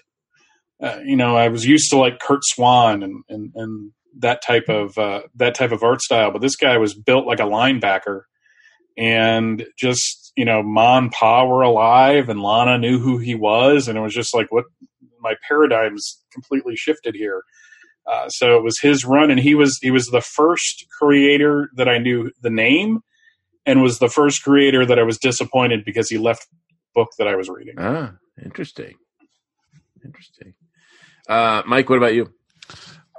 Uh, you know, I was used to like Kurt Swan and and, and that type of uh, that type of art style, but this guy was built like a linebacker, and just you know, Ma and Pa were alive, and Lana knew who he was, and it was just like what my paradigms completely shifted here. Uh, so it was his run, and he was he was the first creator that I knew the name, and was the first creator that I was disappointed because he left book that I was reading. Ah, interesting, interesting. Uh, Mike, what about you?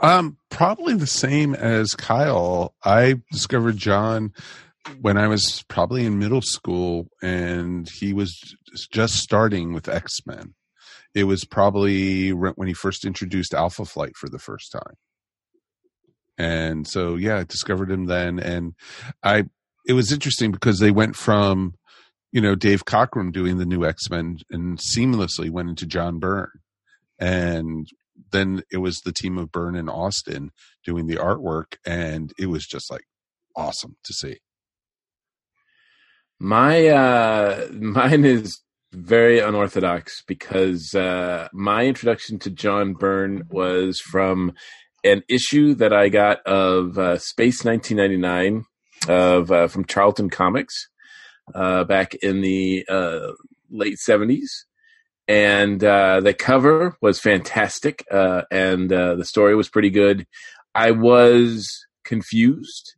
Um, probably the same as Kyle. I discovered John when I was probably in middle school, and he was just starting with X Men. It was probably when he first introduced Alpha Flight for the first time, and so yeah, I discovered him then. And I, it was interesting because they went from, you know, Dave Cockrum doing the new X Men and seamlessly went into John Byrne, and then it was the team of Byrne and Austin doing the artwork, and it was just like awesome to see. My uh mine is very unorthodox because uh my introduction to John Byrne was from an issue that I got of uh, Space 1999 of uh, from Charlton Comics uh, back in the uh, late 70s and uh, the cover was fantastic, uh, and uh, the story was pretty good. I was confused,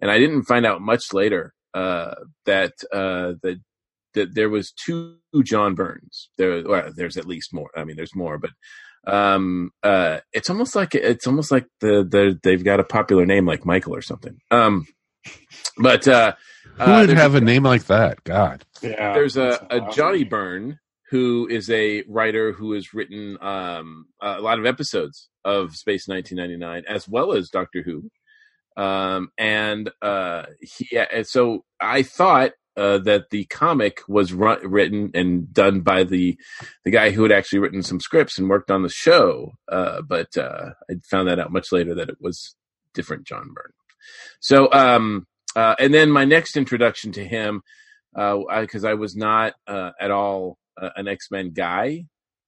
and I didn't find out much later uh, that uh, that that there was two John Byrnes. There, well, there's at least more. I mean, there's more, but um, uh, it's almost like it's almost like the, the they've got a popular name like Michael or something. Um, but uh, who would have a, a name like that? God, yeah. There's a, a Johnny Byrne who is a writer who has written um, a lot of episodes of Space 1999 as well as Doctor Who. Um, and uh, he, so I thought uh, that the comic was run, written and done by the the guy who had actually written some scripts and worked on the show. Uh, but uh, I found that out much later that it was different John Byrne. So, um, uh, and then my next introduction to him, because uh, I, I, was not uh, at all uh, an X Men guy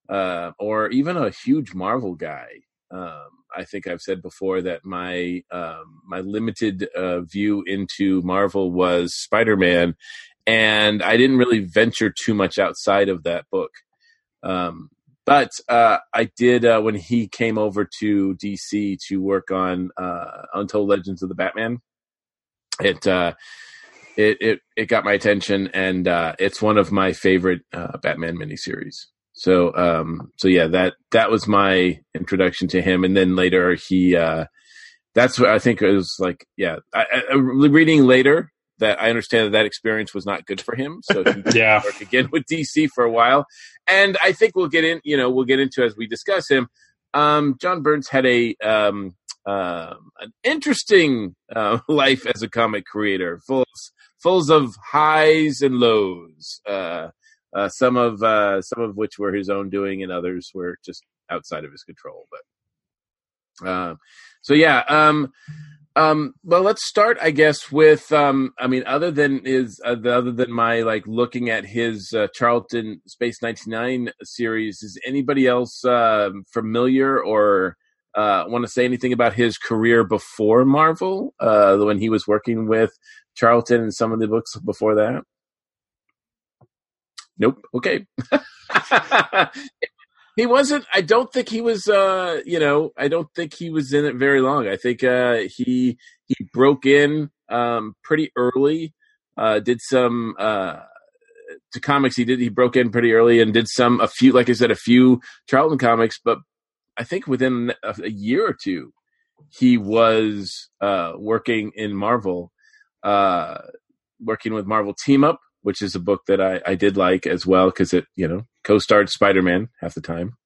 uh, or even a huge Marvel guy. Um, I think I've said before that my um, my limited uh, view into Marvel was Spider Man, and I didn't really venture too much outside of that book. Um, but uh, I did uh, when he came over to DC to work on uh, Untold Legends of the Batman. It uh, it it it got my attention, and uh, it's one of my favorite uh, Batman miniseries. So um, so yeah, that that was my introduction to him, and then later he. Uh, that's what I think it was like. Yeah, I, I, reading later that I understand that that experience was not good for him. So he yeah, work again with DC for a while, and I think we'll get in. You know, we'll get into as we discuss him. Um, John Byrne's had a um, uh, an interesting uh, life as a comic creator, full of full of highs and lows. Uh, uh, some of uh, some of which were his own doing, and others were just outside of his control. But uh, so yeah. Um, um, well, let's start, I guess, with um, I mean, other than is uh, other than my like looking at his uh, Charlton Space ninety nine series, is anybody else uh, familiar or uh, want to say anything about his career before Marvel, uh, when he was working with Charlton and some of the books before that? Nope. Okay. he wasn't i don't think he was uh you know i don't think he was in it very long i think uh he he broke in um pretty early uh did some uh to comics he did he broke in pretty early and did some a few like i said a few charlton comics but i think within a, a year or two he was uh working in marvel uh working with Marvel Team Up, which is a book that I, I did like as well because it you know co-starred Spider Man half the time.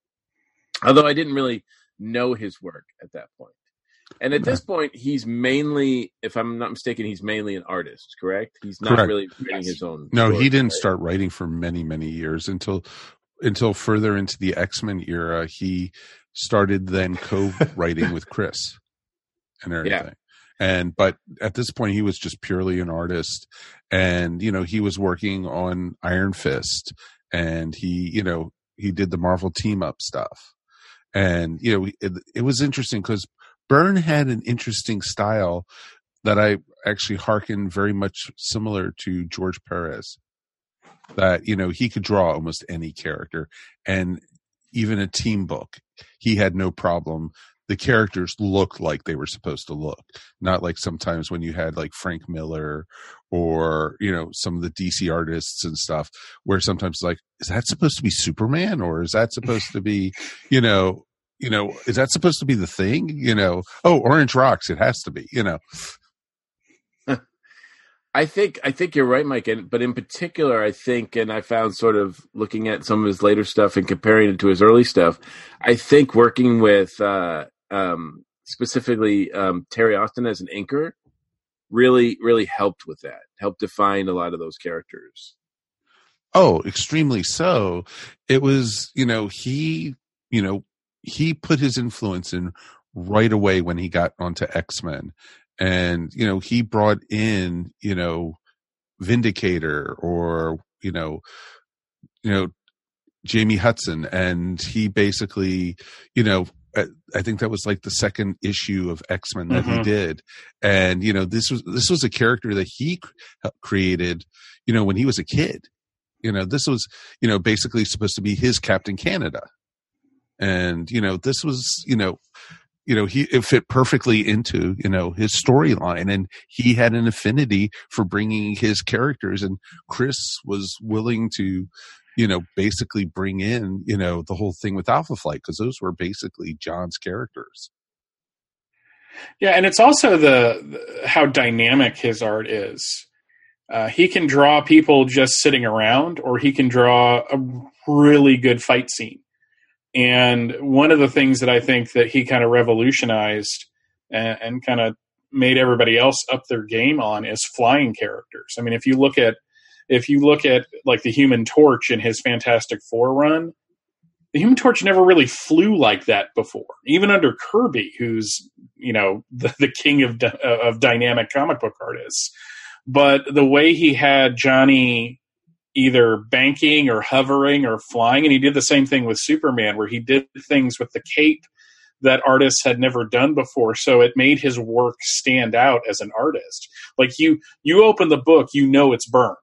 Although I didn't really know his work at that point. And at this point, he's mainly, if I'm not mistaken, he's mainly an artist, correct? He's not Correct. really writing his own. No, he didn't right? start writing for many, many years until until further into the X Men era. He started then co-writing with Chris and everything. And but at this point, he was just purely an artist, and you know he was working on Iron Fist, and he you know he did the Marvel team up stuff, and you know it, it was interesting because Byrne had an interesting style that I actually hearken very much similar to George Perez. That you know he could draw almost any character, and even a team book, he had no problem. The characters looked like they were supposed to look, not like sometimes when you had like Frank Miller or you know some of the DC artists and stuff, where sometimes it's like, is that supposed to be Superman or is that supposed to be, you know, you know, is that supposed to be the thing? You know, oh, Orange Rocks, it has to be, you know. I think I think you're right, Mike. And but in particular, I think, and I found sort of looking at some of his later stuff and comparing it to his early stuff. I think working with uh, um, specifically um, Terry Austin as an anchor really really helped with that. Helped define a lot of those characters. Oh, extremely so. It was, you know, he, you know, he put his influence in right away when he got onto X Men. And, you know, he brought in, you know, Vindicator or, you know, you know, Jamie Hudson. And he basically, you know, I- I think that was like the second issue of X Men that he Mhm. did, and you know this was this was a character that he created, you know, when he was a kid. You know, this was you know basically supposed to be his Captain Canada, and you know this was you know you know he it fit perfectly into you know his storyline, and he had an affinity for bringing his characters, and Chris was willing to you know, basically bring in, you know, the whole thing with Alpha Flight because those were basically John's characters. Yeah, and it's also the, the how dynamic his art is. Uh, he can draw people just sitting around, or he can draw a really good fight scene. And one of the things that I think that he kind of revolutionized and, and kind of made everybody else up their game on is flying characters. I mean, if you look at if you look at like the Human Torch in his Fantastic Four run, the Human Torch never really flew like that before. Even under Kirby, who's you know the, the king of of dynamic comic book artists, but the way he had Johnny either banking or hovering or flying, and he did the same thing with Superman, where he did things with the cape that artists had never done before. So it made his work stand out as an artist. Like you, you open the book, you know it's Byrne.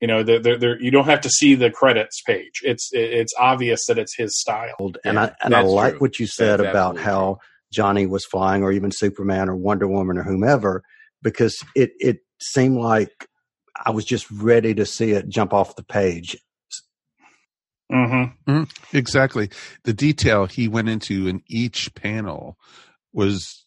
You know, there, there, there, you don't have to see the credits page. It's it's obvious that it's his style. and I and I like true. what you said That's about absolutely how Johnny was flying, or even Superman, or Wonder Woman, or whomever, because it it seemed like I was just ready to see it jump off the page. Mm-hmm. Exactly. The detail he went into in each panel was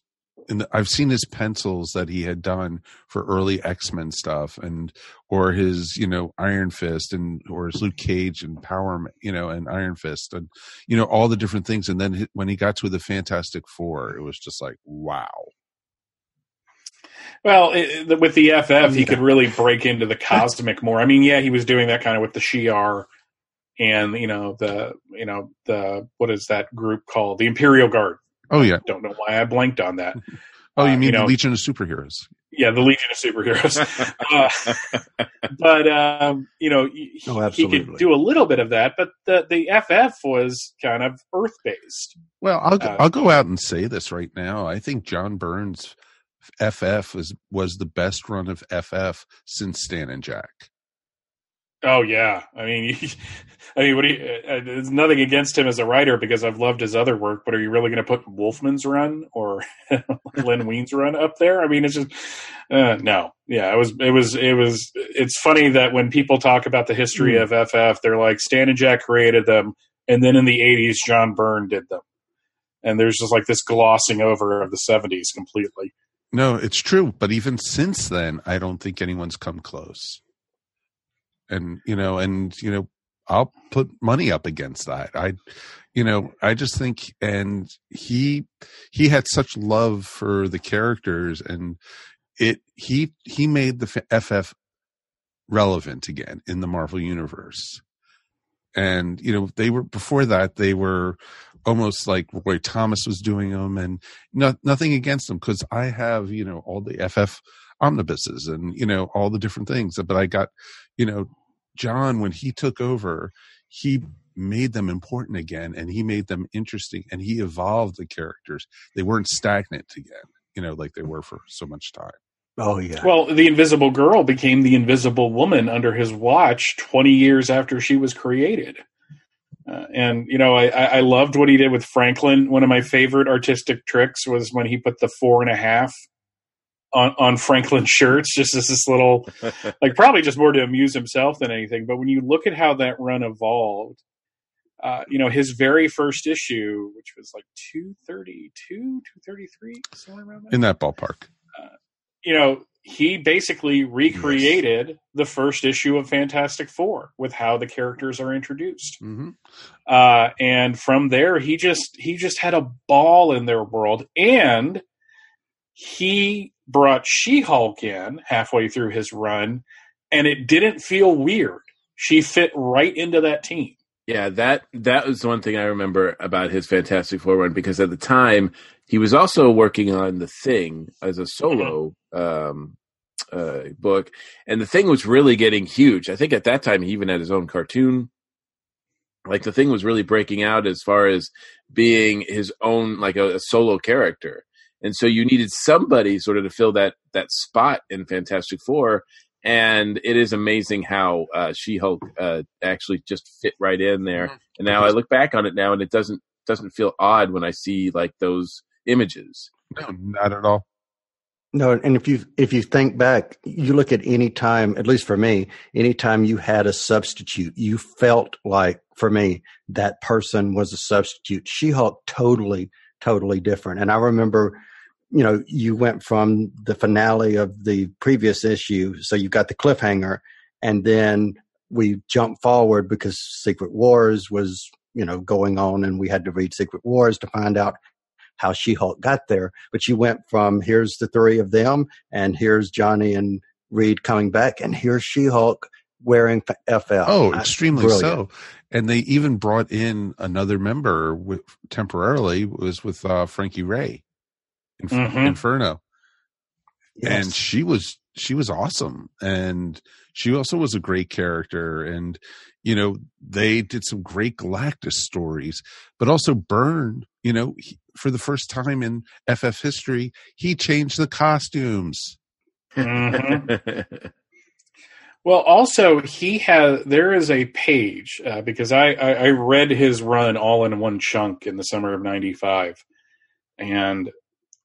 and I've seen his pencils that he had done for early X Men stuff, and or his you know Iron Fist and or his Luke Cage and Power, you know, and Iron Fist, and you know all the different things. And then when he got to the Fantastic Four, it was just like wow. Well, it, it- with the FF, he could really break into the cosmic more. I mean, yeah, he was doing that kind of with the Shi'ar and you know the you know the what is that group called? The Imperial Guard. Oh yeah. I Don't know why I blanked on that. Oh, you Uh, mean you the know- Legion of Superheroes? Yeah, the Legion of Superheroes. uh, but um, you know, he, Oh, he could do a little bit of that. But the the FF was kind of Earth based. Well, I'll go, Uh, I'll go out and say this right now. I think John Byrne's FF was was the best run of FF since Stan and Jack. Oh yeah, I mean, I mean, what do you? Uh, there's nothing against him as a writer because I've loved his other work. But are you really going to put Wolfman's Run or Len Wein's Run up there? I mean, it's just uh, no. Yeah, it was. It was. It was. It's funny that when people talk about the history of FF, they're like Stan and Jack created them, and then in the '80s, John Byrne did them, and there's just like this glossing over of the '70s completely. No, it's true. But even since then, I don't think anyone's come close. And you know, and you know, I'll put money up against that. I, you know, I just think, and he he had such love for the characters, and it he he made the FF relevant again in the Marvel universe. And you know, they were before that they were almost like Roy Thomas was doing them, and no, nothing against them because I have you know all the FF omnibuses and you know all the different things. But I got you know John when he took over, he made them important again, and he made them interesting, and he evolved the characters. They weren't stagnant again, you know, like they were for so much time. Oh yeah. Well, the Invisible Girl became the Invisible Woman under his watch 20 years after she was created. Uh, and you know, I, I loved what he did with Franklin. One of my favorite artistic tricks was when he put the four and a half on on Franklin shirts, just as this little, like probably just more to amuse himself than anything. But when you look at how that run evolved, uh, you know, his very first issue, which was like two thirty two, two thirty three, somewhere around there. In that ballpark. Uh, you know, he basically recreated yes. the first issue of Fantastic Four with how the characters are introduced. Mm-hmm. Uh, and from there, he just he just had a ball in their world, and he brought She Hulk in halfway through his run, and it didn't feel weird. She fit right into that team. Yeah, that that was one thing I remember about his Fantastic Four run because at the time he was also working on the Thing as a solo um, uh, book, and the Thing was really getting huge. I think at that time he even had his own cartoon. Like the Thing was really breaking out as far as being his own like a, a solo character, and so you needed somebody sort of to fill that that spot in Fantastic Four and it is amazing how uh, She Hulk uh, actually just fit right in there. Mm-hmm. And now I look back on it now, and it doesn't doesn't feel odd when I see like those images. No, not at all. No, and if you if you think back, you look at any time, at least for me, anytime you had a substitute, you felt like for me that person was a substitute. She Hulk totally, totally different. And I remember you know, you went from the finale of the previous issue, so you got the cliffhanger, and then we jumped forward because Secret Wars was, you know, going on, and we had to read Secret Wars to find out how She Hulk got there. But you went from here's the three of them, and here's Johnny and Reed coming back, and here's She Hulk wearing FL. Oh, extremely Brilliant. so. And they even brought in another member with, temporarily was with uh, Frankie Raye Inf- mm-hmm. Inferno. Yes. And she was she was awesome and she also was a great character and you know they did some great galactus stories but also Byrne you know he, for the first time in ff history he changed the costumes mm-hmm. well also he has there is a page uh, because I, I i read his run all in one chunk in the summer of 95 and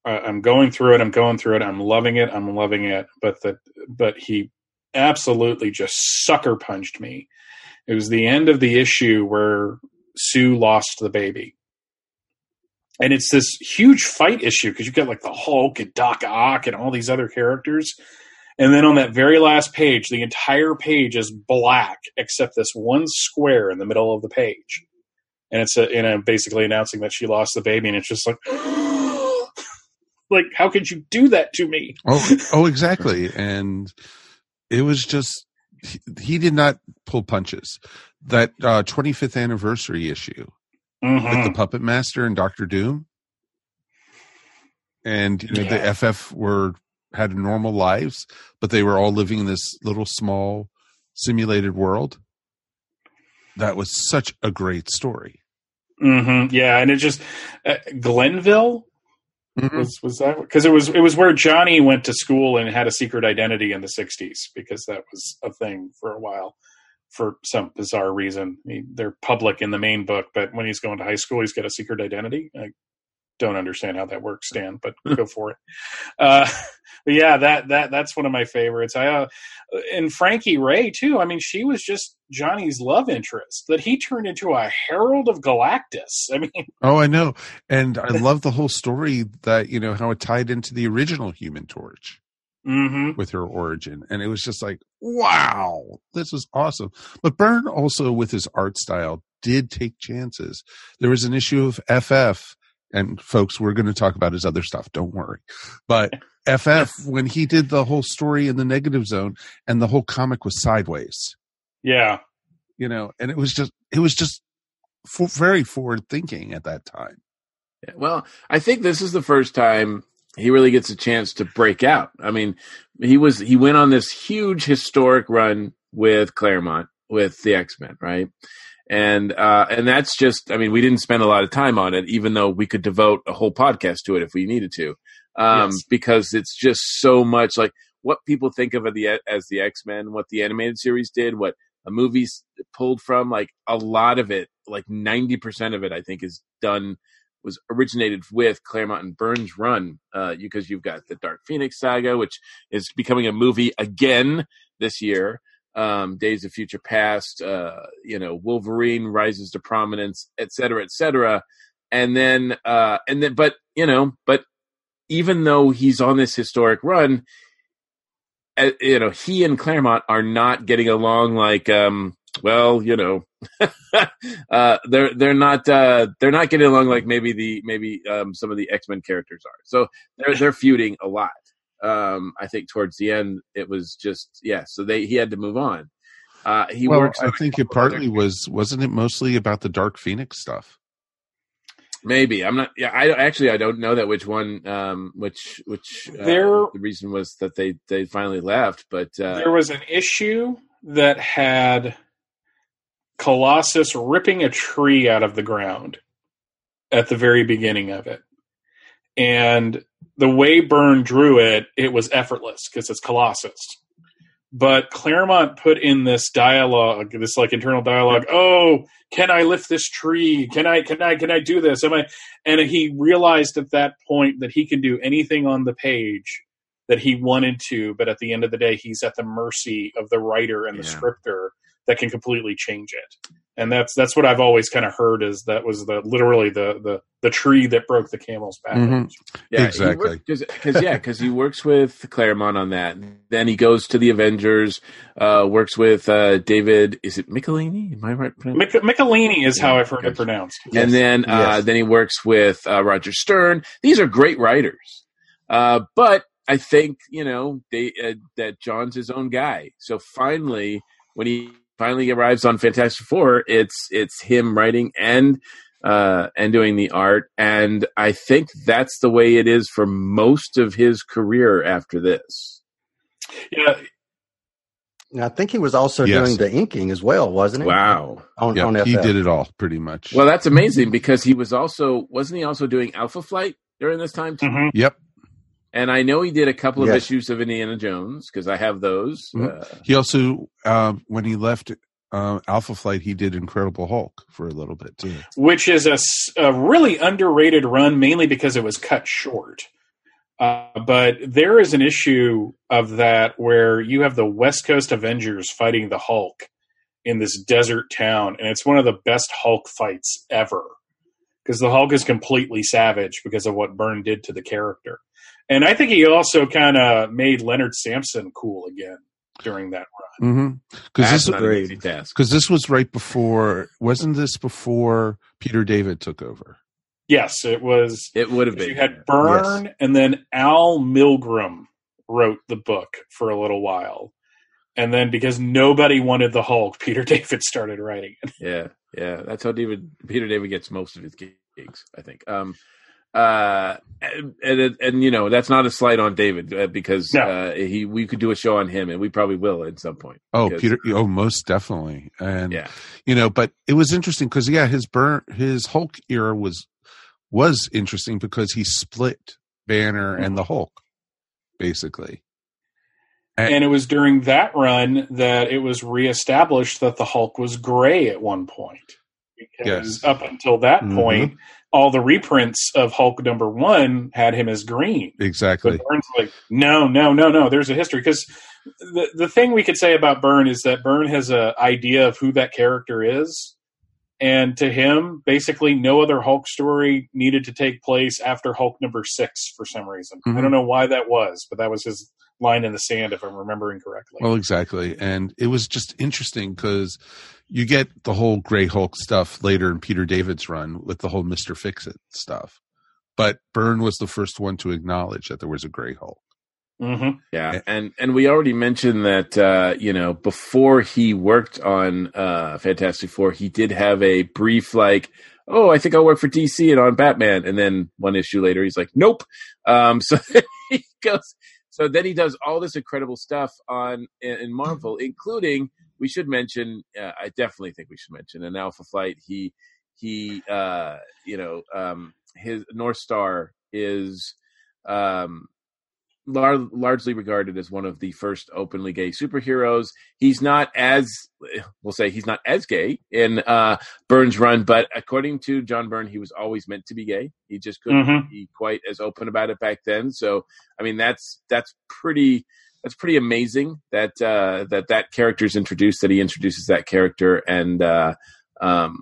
I'm going through it. I'm going through it. I'm loving it. I'm loving it. But that, but he absolutely just sucker punched me. It was the end of the issue where Sue lost the baby. And it's this huge fight issue because you get like the Hulk and Doc Ock and all these other characters. And then on that very last page, the entire page is black except this one square in the middle of the page. And it's a, you know, basically announcing that she lost the baby. And it's just like, like how could you do that to me oh oh exactly and it was just he, he did not pull punches that uh 25th anniversary issue mm-hmm. with the puppet master and dr doom and you know yeah. the ff were had normal lives but they were all living in this little small simulated world that was such a great story mm-hmm. yeah and it just uh, glenville Mm-hmm. Was was that because it was it was where Johnny went to school and had a secret identity in the '60s because that was a thing for a while for some bizarre reason. They're public in the main book, but when he's going to high school, he's got a secret identity. Don't understand how that works, Stan, but go for it. Uh, but yeah, that that that's one of my favorites. I uh, and Frankie Raye too. I mean, she was just Johnny's love interest that he turned into a herald of Galactus. I mean, Oh, I know. And I love the whole story that, you know, how it tied into the original Human Torch hmm with her origin. And it was just like, wow, this was awesome. But Byrne also, with his art style, did take chances. There was an issue of FF, and folks, we're going to talk about his other stuff. Don't worry. But FF, when he did the whole story in the negative zone and the whole comic was sideways, yeah, you know, and it was just, it was just for, very forward thinking at that time. Yeah, Well, I think this is the first time he really gets a chance to break out. I mean, he was he went on this huge historic run with Claremont with the X Men, right? And uh, and that's just I mean, we didn't spend a lot of time on it, even though we could devote a whole podcast to it if we needed to, um, Yes. because it's just so much like what people think of the as the X Men, what the animated series did, what a movie's pulled from. Like a lot of it, like ninety percent of it, I think is done was originated with Claremont and Byrne's run, uh, because you've got the Dark Phoenix saga, which is becoming a movie again this year. Um, Days of Future Past, uh, you know, Wolverine rises to prominence, et cetera, et cetera. And then, uh, and then, but, you know, but even though he's on this historic run, uh, you know, he and Claremont are not getting along like, um, well, you know, uh, they're they're not uh, they're not getting along like maybe the maybe um, some of the X Men characters are. So they're they're feuding a lot. Um, I think towards the end it was just yeah. So they he had to move on. Uh, he well, works. I think it partly was wasn't it mostly about the Dark Phoenix stuff? maybe I'm not. Yeah, I actually I don't know that which one um, which which uh, There- the reason was that they they finally left. But uh, there was an issue that had Colossus ripping a tree out of the ground at the very beginning of it. And the way Byrne drew it, it was effortless because it's Colossus. But Claremont put in this dialogue, this like internal dialogue. Oh, can I lift this tree? Can I? Can I? Can I do this? Am I? And he realized at that point that he can do anything on the page that he wanted to, but at the end of the day, he's at the mercy of the writer and the Yeah. scripter that can completely change it. And that's that's what I've always kind of heard is that was the literally the the the tree that broke the camel's back. Mhm. Yeah, Exactly. Because yeah, because he works with Claremont on that. Then he goes to the Avengers. Uh, works with uh, David. Is it Michelinie? Am I right? Mic- Michelinie is how I've heard it gotcha. pronounced. and then uh, Yes. then he works with uh, Roger Stern. These are great writers, uh, but I think you know they uh, that John's his own guy. So finally, when he finally arrives on Fantastic Four, it's it's him writing and uh, and doing the art, and I think that's the way it is for most of his career after this. Yeah, And I think he was also Yes. doing the inking as well, wasn't he? Wow. On, Yeah, on he did it all pretty much. Well, that's amazing because he was also wasn't he also doing Alpha Flight during this time too? Mhm. yep. And I know he did a couple of Yes. issues of Indiana Jones because I have those. Mhm. Uh, He also, um, when he left uh, Alpha Flight, he did Incredible Hulk for a little bit too. which is a, a really underrated run, mainly because it was cut short. Uh, but there is an issue of that where you have the West Coast Avengers fighting the Hulk in this desert town, and it's one of the best Hulk fights ever because the Hulk is completely savage because of what Byrne did to the character. And I think he also kind of made Leonard Samson cool again during that run. Mm-hmm. Because that's this, not an easy task. because this was right before. Wasn't this before Peter David took over? Yes, it was. It would have been. You had Byrne, and then Al Milgrom wrote the book for a little while. And then because nobody wanted the Hulk, Peter David started writing it. Yeah, yeah. That's how David Peter David gets most of his gigs, I think. Um, uh, and, and and you know that's not a slight on David uh, because No. uh, he we could do a show on him and we probably will at some point. Oh, because- Peter. Oh, most definitely. And Yeah, you know, but it was interesting because yeah, his Byrne, his Hulk era was was interesting because he split Banner and the Hulk, basically. And it was during that run that it was reestablished that the Hulk was gray at one point. because Yes. up until that Mhm. point, all the reprints of Hulk number one had him as green. Exactly. But Byrne's like, no, no, no, no. There's a history because the the thing we could say about Byrne is that Byrne has a idea of who that character is, and to him, basically, no other Hulk story needed to take place after Hulk number six for some reason. I Mhm. don't know why that was, but that was his line in the sand, if I'm remembering correctly. Well, exactly. And it was just interesting because you get the whole Gray Hulk stuff later in Peter David's run with the whole Mr. Fix It stuff. But Byrne was the first one to acknowledge that there was a Gray Hulk. hmm Yeah, and and we already mentioned that uh, you know before he worked on uh, Fantastic Four, he did have a brief like, oh, I think I'll work for DC and on Batman, and then one issue later, he's like, nope. Um, so he goes. So then he does all this incredible stuff on in Marvel, including we should mention. Uh, I definitely think we should mention an Alpha Flight. He he, uh, you know, um, his Northstar is. Um, lar- largely regarded as one of the first openly gay superheroes. He's not as we'll say he's not as gay in uh, Byrne's run, but according to John Byrne, he was always meant to be gay. He just couldn't Mhm. be quite as open about it back then. So, I mean, that's that's pretty that's pretty amazing that uh, that that character is introduced. That he introduces that character, and uh, um,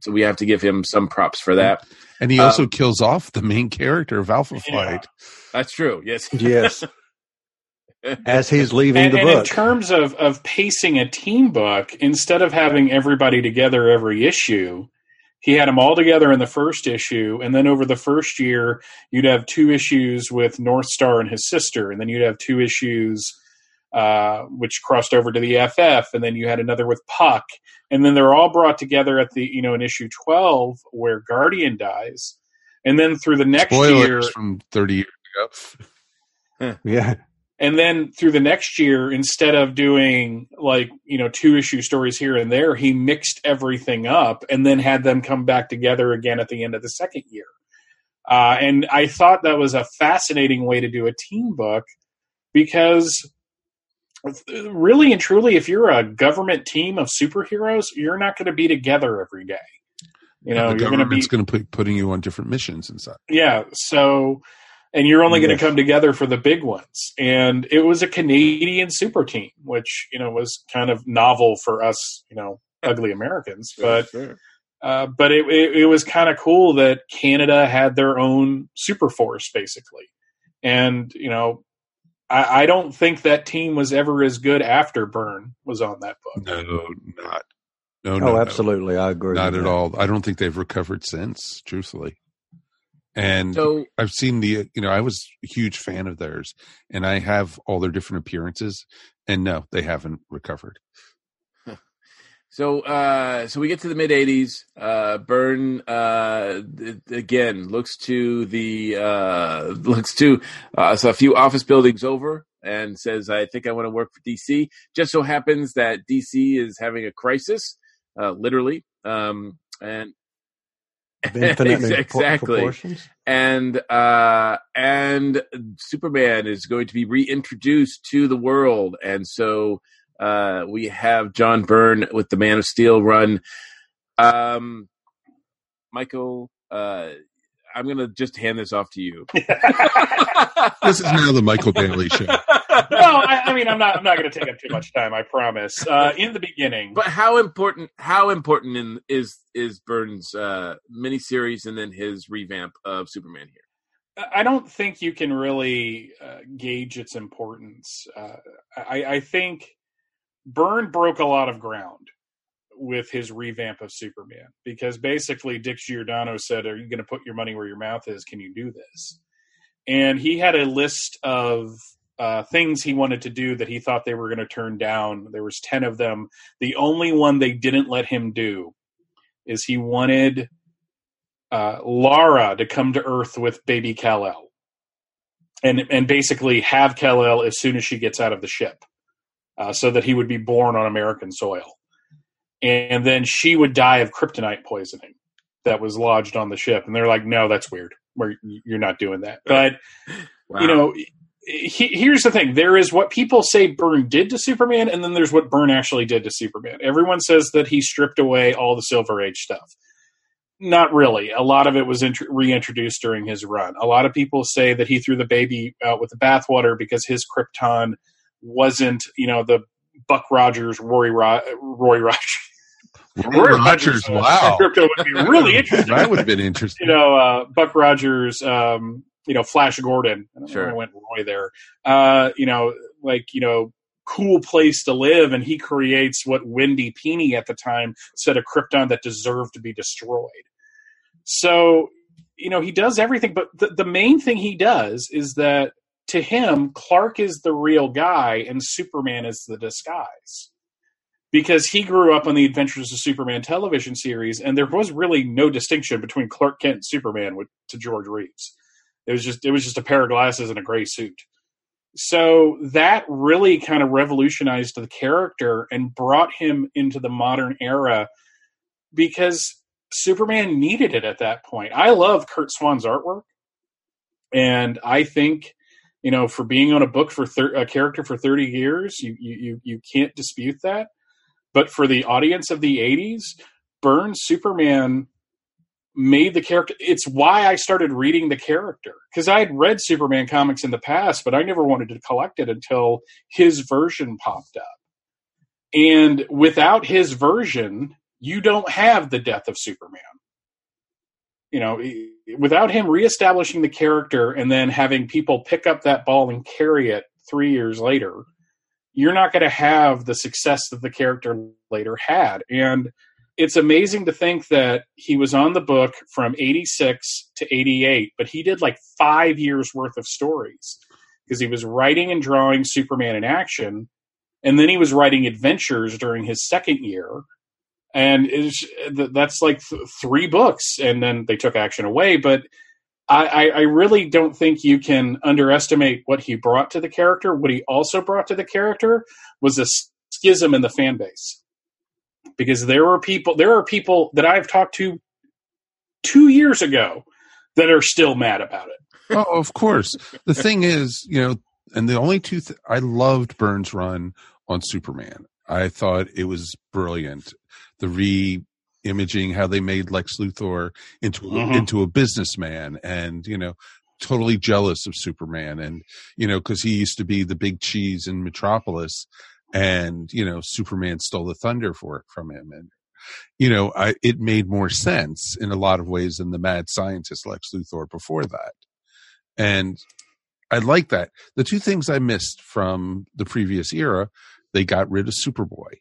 so we have to give him some props for that. And he Um, also kills off the main character of Alpha Yeah. Flight. That's true. Yes. Yes. As he's leaving And, the and in terms of, of pacing a team book, instead of having everybody together every issue, he had them all together in the first issue, and then over the first year, you'd have two issues with Northstar and his sister, and then you'd have two issues uh, which crossed over to the FF, and then you had another with Puck, and then they're all brought together at the you know in issue twelve where Guardian dies, and then through the next Spoilers year, from 30 years ago. yeah. And then through the next year instead of doing like you know two issue stories here and there he mixed everything up and then had them come back together again at the end of the second year uh, and i thought that was a fascinating way to do a team book because really and truly if you're a government team of superheroes you're not going to be together every day you know the you're going to be government's going to be putting you on different missions and stuff. yeah. So, and you're only going to come together for the big ones. And it was a Canadian super team, which, you know, was kind of novel for us, you know, ugly Americans. But, Sure. uh, but it, it, it was kind of cool that Canada had their own super force, basically. And, you know, I, I don't think that team was ever as good after Byrne was on that book. No, not. No, Oh, no, no. absolutely. I agree. Not at that. all. I don't think they've recovered since, truthfully. And So I've seen the, you know, I was a huge fan of theirs and I have all their different appearances and no, they haven't recovered. So, uh, so we get to the mid '80s. Uh, Byrne uh, th- again looks to the uh, looks to uh, so a few office buildings over and says, "I think I want to work for DC." Just so happens that DC is having a crisis, uh, literally, um, and exactly. proportions. and uh and superman is going to be reintroduced to the world and so uh we have john byrne with the man of steel run um michael uh i'm gonna just hand this off to you This is now the Michael Bailey show. no, I, I mean, I'm not. I'm not going to take up too much time. I promise. Uh, in the beginning, but how important how important in, is is byrne's uh miniseries and then his revamp of superman here I don't think you can really uh, gauge its importance. Uh, I, I think Byrne broke a lot of ground with his revamp of Superman because basically Dick Giordano said, "Are you going to put your money where your mouth is? Can you do this?" And he had a list of uh, things he wanted to do that he thought they were going to turn down. There was ten of them. The only one they didn't let him do is he wanted uh, Lara to come to Earth with baby Kal El, and and basically have Kal El as soon as she gets out of the ship, uh, so that he would be born on American soil, and then she would die of kryptonite poisoning that was lodged on the ship, and they're like, no, that's weird. We're, you're not doing that, but wow. you know he, here's the thing: there is what people say Byrne did to Superman, and then there's what Byrne actually did to Superman. Everyone says that he stripped away all the Silver Age stuff. Not really. A lot of it was int- reintroduced during his run. A lot of people say that he threw the baby out with the bathwater because his Krypton wasn't, you know, the Buck Rogers, Roy, Ro- Roy Rogers. Roy Rogers, uh, wow. Crypto would be really interesting. that would have been interesting. you know, uh, Buck Rogers, um, you know, Flash Gordon. I don't Sure. why I went Roy there. Uh, you know, like, you know, cool place to live. And he creates what Wendy Pini at the time said a Krypton that deserved to be destroyed. So, you know, he does everything. But the, the main thing he does is that to him, Clark is the real guy and Superman is the disguise. Because he grew up on the Adventures of Superman television series, and there was really no distinction between Clark Kent and Superman with, to George Reeves. It was just it was just a pair of glasses and a gray suit. So that really kind of revolutionized the character and brought him into the modern era because Superman needed it at that point. I love Curt Swan's artwork, and I think you know for being on a book for thir- a character for thirty years, you you you you can't dispute that. But for the audience of the '80s, Byrne Superman made the character. It's why I started reading the character because I had read Superman comics in the past, but I never wanted to collect it until his version popped up. And without his version, you don't have the death of Superman. You know, without him reestablishing the character and then having people pick up that ball and carry it three years later, you're not going to have the success that the character later had. And it's amazing to think that he was on the book from 86 to 88, but he did like five years worth of stories because he was writing and drawing Superman in action. And then he was writing adventures during his second year. And that's like th- three books. And then they took action away. But I, I, really don't think you can underestimate what he brought to the character. What he also brought to the character was a schism in the fan base because there are people there are people that I've talked to two years ago that are still mad about it. oh, of course. The thing is, you know, and the only two th- I loved Byrne's run on Superman. I thought it was brilliant. The re-imaging, how they made Lex Luthor into Mhm. into a businessman, and you know, totally jealous of Superman, and you know, because he used to be the big cheese in Metropolis, and you know, Superman stole the thunder for it from him, and you know, I, it made more sense in a lot of ways than the mad scientist Lex Luthor before that. And I like that. The two things I missed from the previous era, they got rid of Superboy,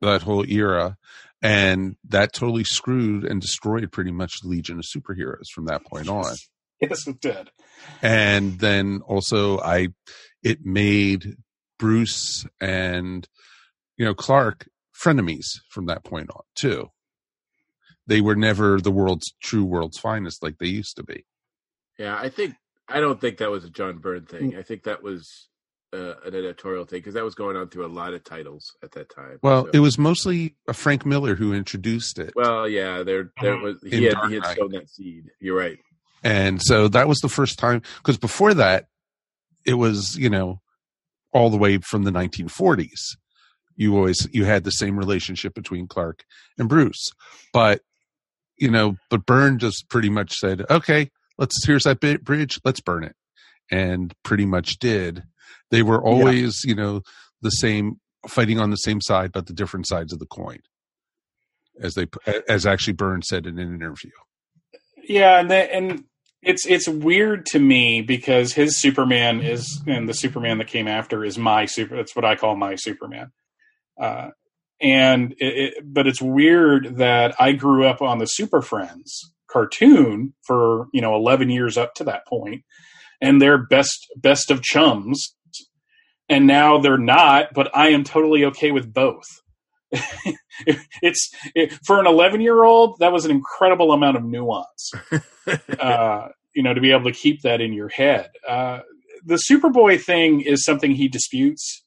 that whole era, and that totally screwed and destroyed pretty much the Legion of Superheroes from that point on. Yes, it did. And then also, I it made Bruce and you know Clark frenemies from that point on too. They were never the world's true world's finest like they used to be. Yeah, I think I don't think that was a John Byrne thing. Mm. I think that was uh, an editorial thing because that was going on through a lot of titles at that time. Well, So- it was mostly a Frank Miller who introduced it. well, yeah, there there was In he had Dark he had sown that seed. You're right. And so that was the first time because before that, it was, you know, all the way from the 1940s. You always you had the same relationship between Clark and Bruce. But you know, but Byrne just pretty much said, "Okay, let's here's that bridge, let's burn it." And pretty much did. They were always, you know, the same fighting on the same side but the different sides of the coin. As they as actually Byrne said in an interview. Yeah, and the, and it's it's weird to me because his Superman is and the Superman that came after is my super. That's what I call my Superman. Uh, and it, it, but it's weird that I grew up on the Super Friends cartoon for you know 11 years up to that point, and they're best best of chums, and now they're not. But I am totally okay with both. it's it, for an 11 year old that was an incredible amount of nuance uh, you know to be able to keep that in your head uh, the superboy thing is something he disputes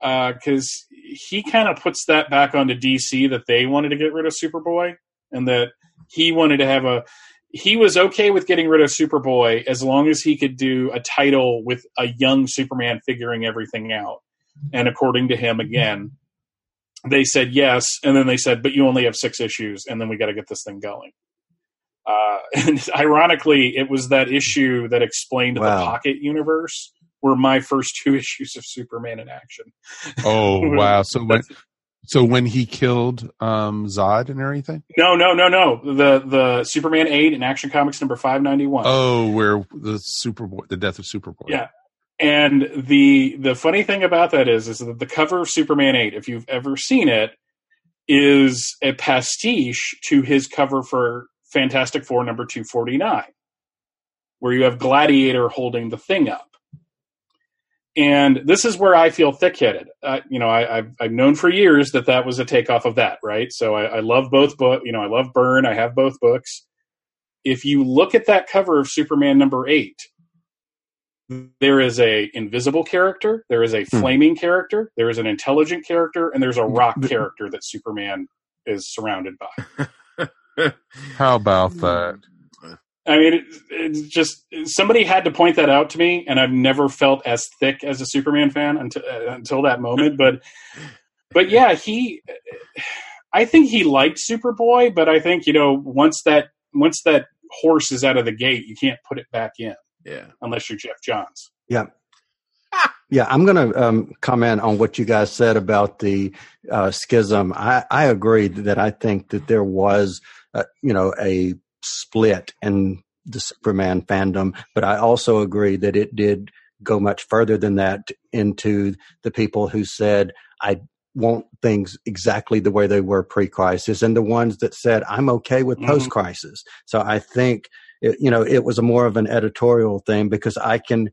because he kind of puts that back onto dc that they wanted to get rid of superboy and that he wanted to have a he was okay with getting rid of Superboy as long as he could do a title with a young Superman figuring everything out. And according to him, again, they said yes, and then they said, "But you only have six issues, and then we got to get this thing going." Uh, and ironically, it was that issue that explained Wow. the Pocket Universe were my first two issues of Superman in action. Oh wow! So when so when he killed um, Zod and everything. No, no, no, no. The the Superman eight in Action Comics number five ninety one. Oh, where the Superboy, the death of Superboy. Yeah. And the the funny thing about that is is that the cover of Superman 8, if you've ever seen it, is a pastiche to his cover for Fantastic Four number 249, where you have Gladiator holding the thing up. And this is where I feel thick-headed. Uh, you know, I, I've, I've known for years that that was a takeoff of that, right? So I, I love both book. You know, I love Byrne. I have both books. If you look at that cover of Superman number eight, there is a invisible character, there is a Hmm. flaming character, there is an intelligent character, and there's a rock character that Superman is surrounded by. How about that? I mean, it, it's just somebody had to point that out to me, and I've never felt as thick as a Superman fan until uh, until that moment. But but yeah, he, I think he liked Superboy, but I think you know once that once that horse is out of the gate, you can't put it back in Yeah. unless you're Geoff Johns. Yeah. Yeah, I'm going to um, comment on what you guys said about the uh, schism. I, I agree that I think that there was, uh, you know, a split in the Superman fandom, but I also agree that it did go much further than that into the people who said, I want things exactly the way they were pre-crisis and the ones that said i'm okay with Mhm. post-crisis so i think it, you know it was a more of an editorial thing because i can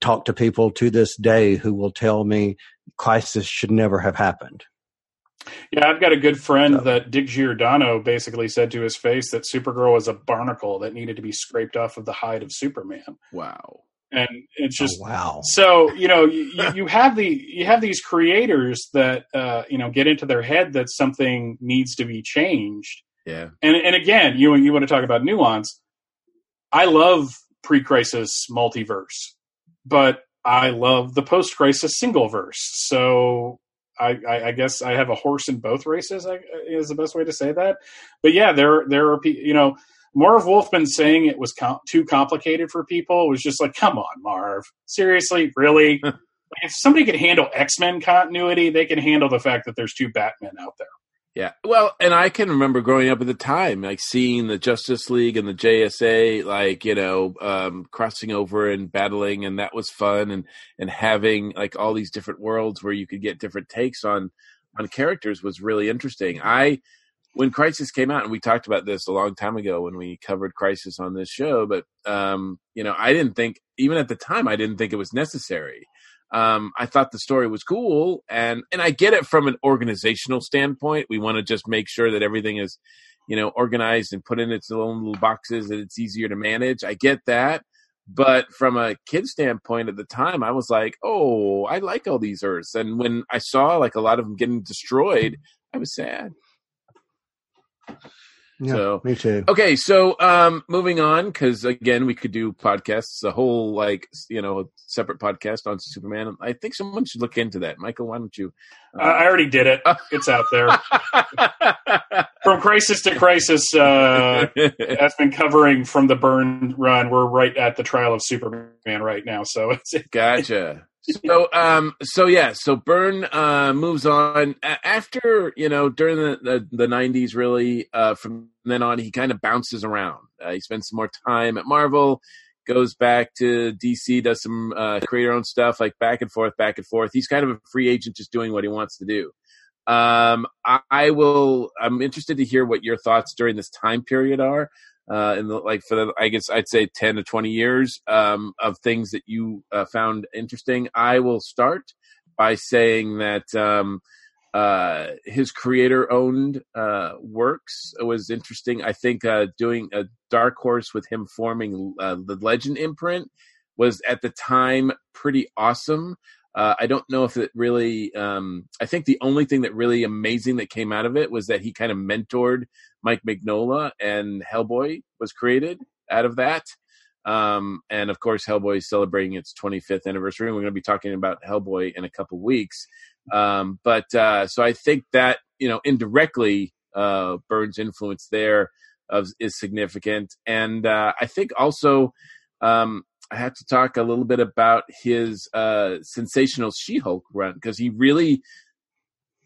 talk to people to this day who will tell me crisis should never have happened Yeah, I've got a good friend So- that Dick Giordano basically said to his face that Supergirl was a barnacle that needed to be scraped off of the hide of Superman, Wow. and it's just oh, wow so you know you, you- you have the you have these creators that uh, you know get into their head that something needs to be changed, Yeah. and and again you you want to talk about nuance. I love pre-crisis multiverse, but I love the post-crisis single verse. So I, I, I guess I have a horse in both races. I, is the best way to say that. But yeah, there there are you know Marv Wolfman saying it was com- too complicated for people was just like, come on, Marv, seriously, really. If somebody could handle X Men continuity, they can handle the fact that there's two Batmen out there. Yeah. Well, and I can remember growing up at the time, like seeing the Justice League and the JSA, like, you know, um, crossing over and battling. And that was fun. And, and having like all these different worlds where you could get different takes on, on characters was really interesting. I, when Crisis came out, and we talked about this a long time ago when we covered Crisis on this show, but, um, you know, I didn't think, even at the time, I didn't think it was necessary um, I thought the story was cool, and and I get it from an organizational standpoint. We want to just make sure that everything is, you know, organized and put in its own little boxes, and it's easier to manage. I get that, but from a kid standpoint, at the time, I was like, oh, I like all these Earths, and when I saw like a lot of them getting destroyed, I was sad. Yeah So- me too Okay, so um, moving on because again, we could do podcasts, a whole like you know separate podcast on Superman. I think someone should look into that. Michael, why don't you? Uh, I already did it. It's out there. From crisis to crisis, uh, that's been covering from the Byrne run. We're right at the trial of Superman right now. So it's gotcha. So um, so yeah, so Byrne uh, moves on after you know during the the, the '90s. Really, uh, from then on, he kind of bounces around. Uh, he spends some more time at Marvel. Goes back to DC, does some uh, creator own stuff, like back and forth, back and forth. He's kind of a free agent, just doing what he wants to do. Um, I, I will. I'm interested to hear what your thoughts during this time period are. Uh, in the like for the, I guess I'd say ten to twenty years um, of things that you uh, found interesting. I will start by saying that um, uh, his creator-owned uh, works was interesting. I think uh, doing a Dark Horse with him forming uh, the Legend imprint was at the time pretty awesome. Uh, I don't know if it really. Um, I think the only thing that really amazing that came out of it was that he kind of mentored Mike Mignola, and Hellboy was created out of that. Um, and of course, Hellboy is celebrating its 25th anniversary. And we're going to be talking about Hellboy in a couple weeks. Um, but uh, so I think that you know indirectly, uh, Byrne's influence there of, is significant, and uh, I think also um, I have to talk a little bit about his uh, sensational She-Hulk run because he really,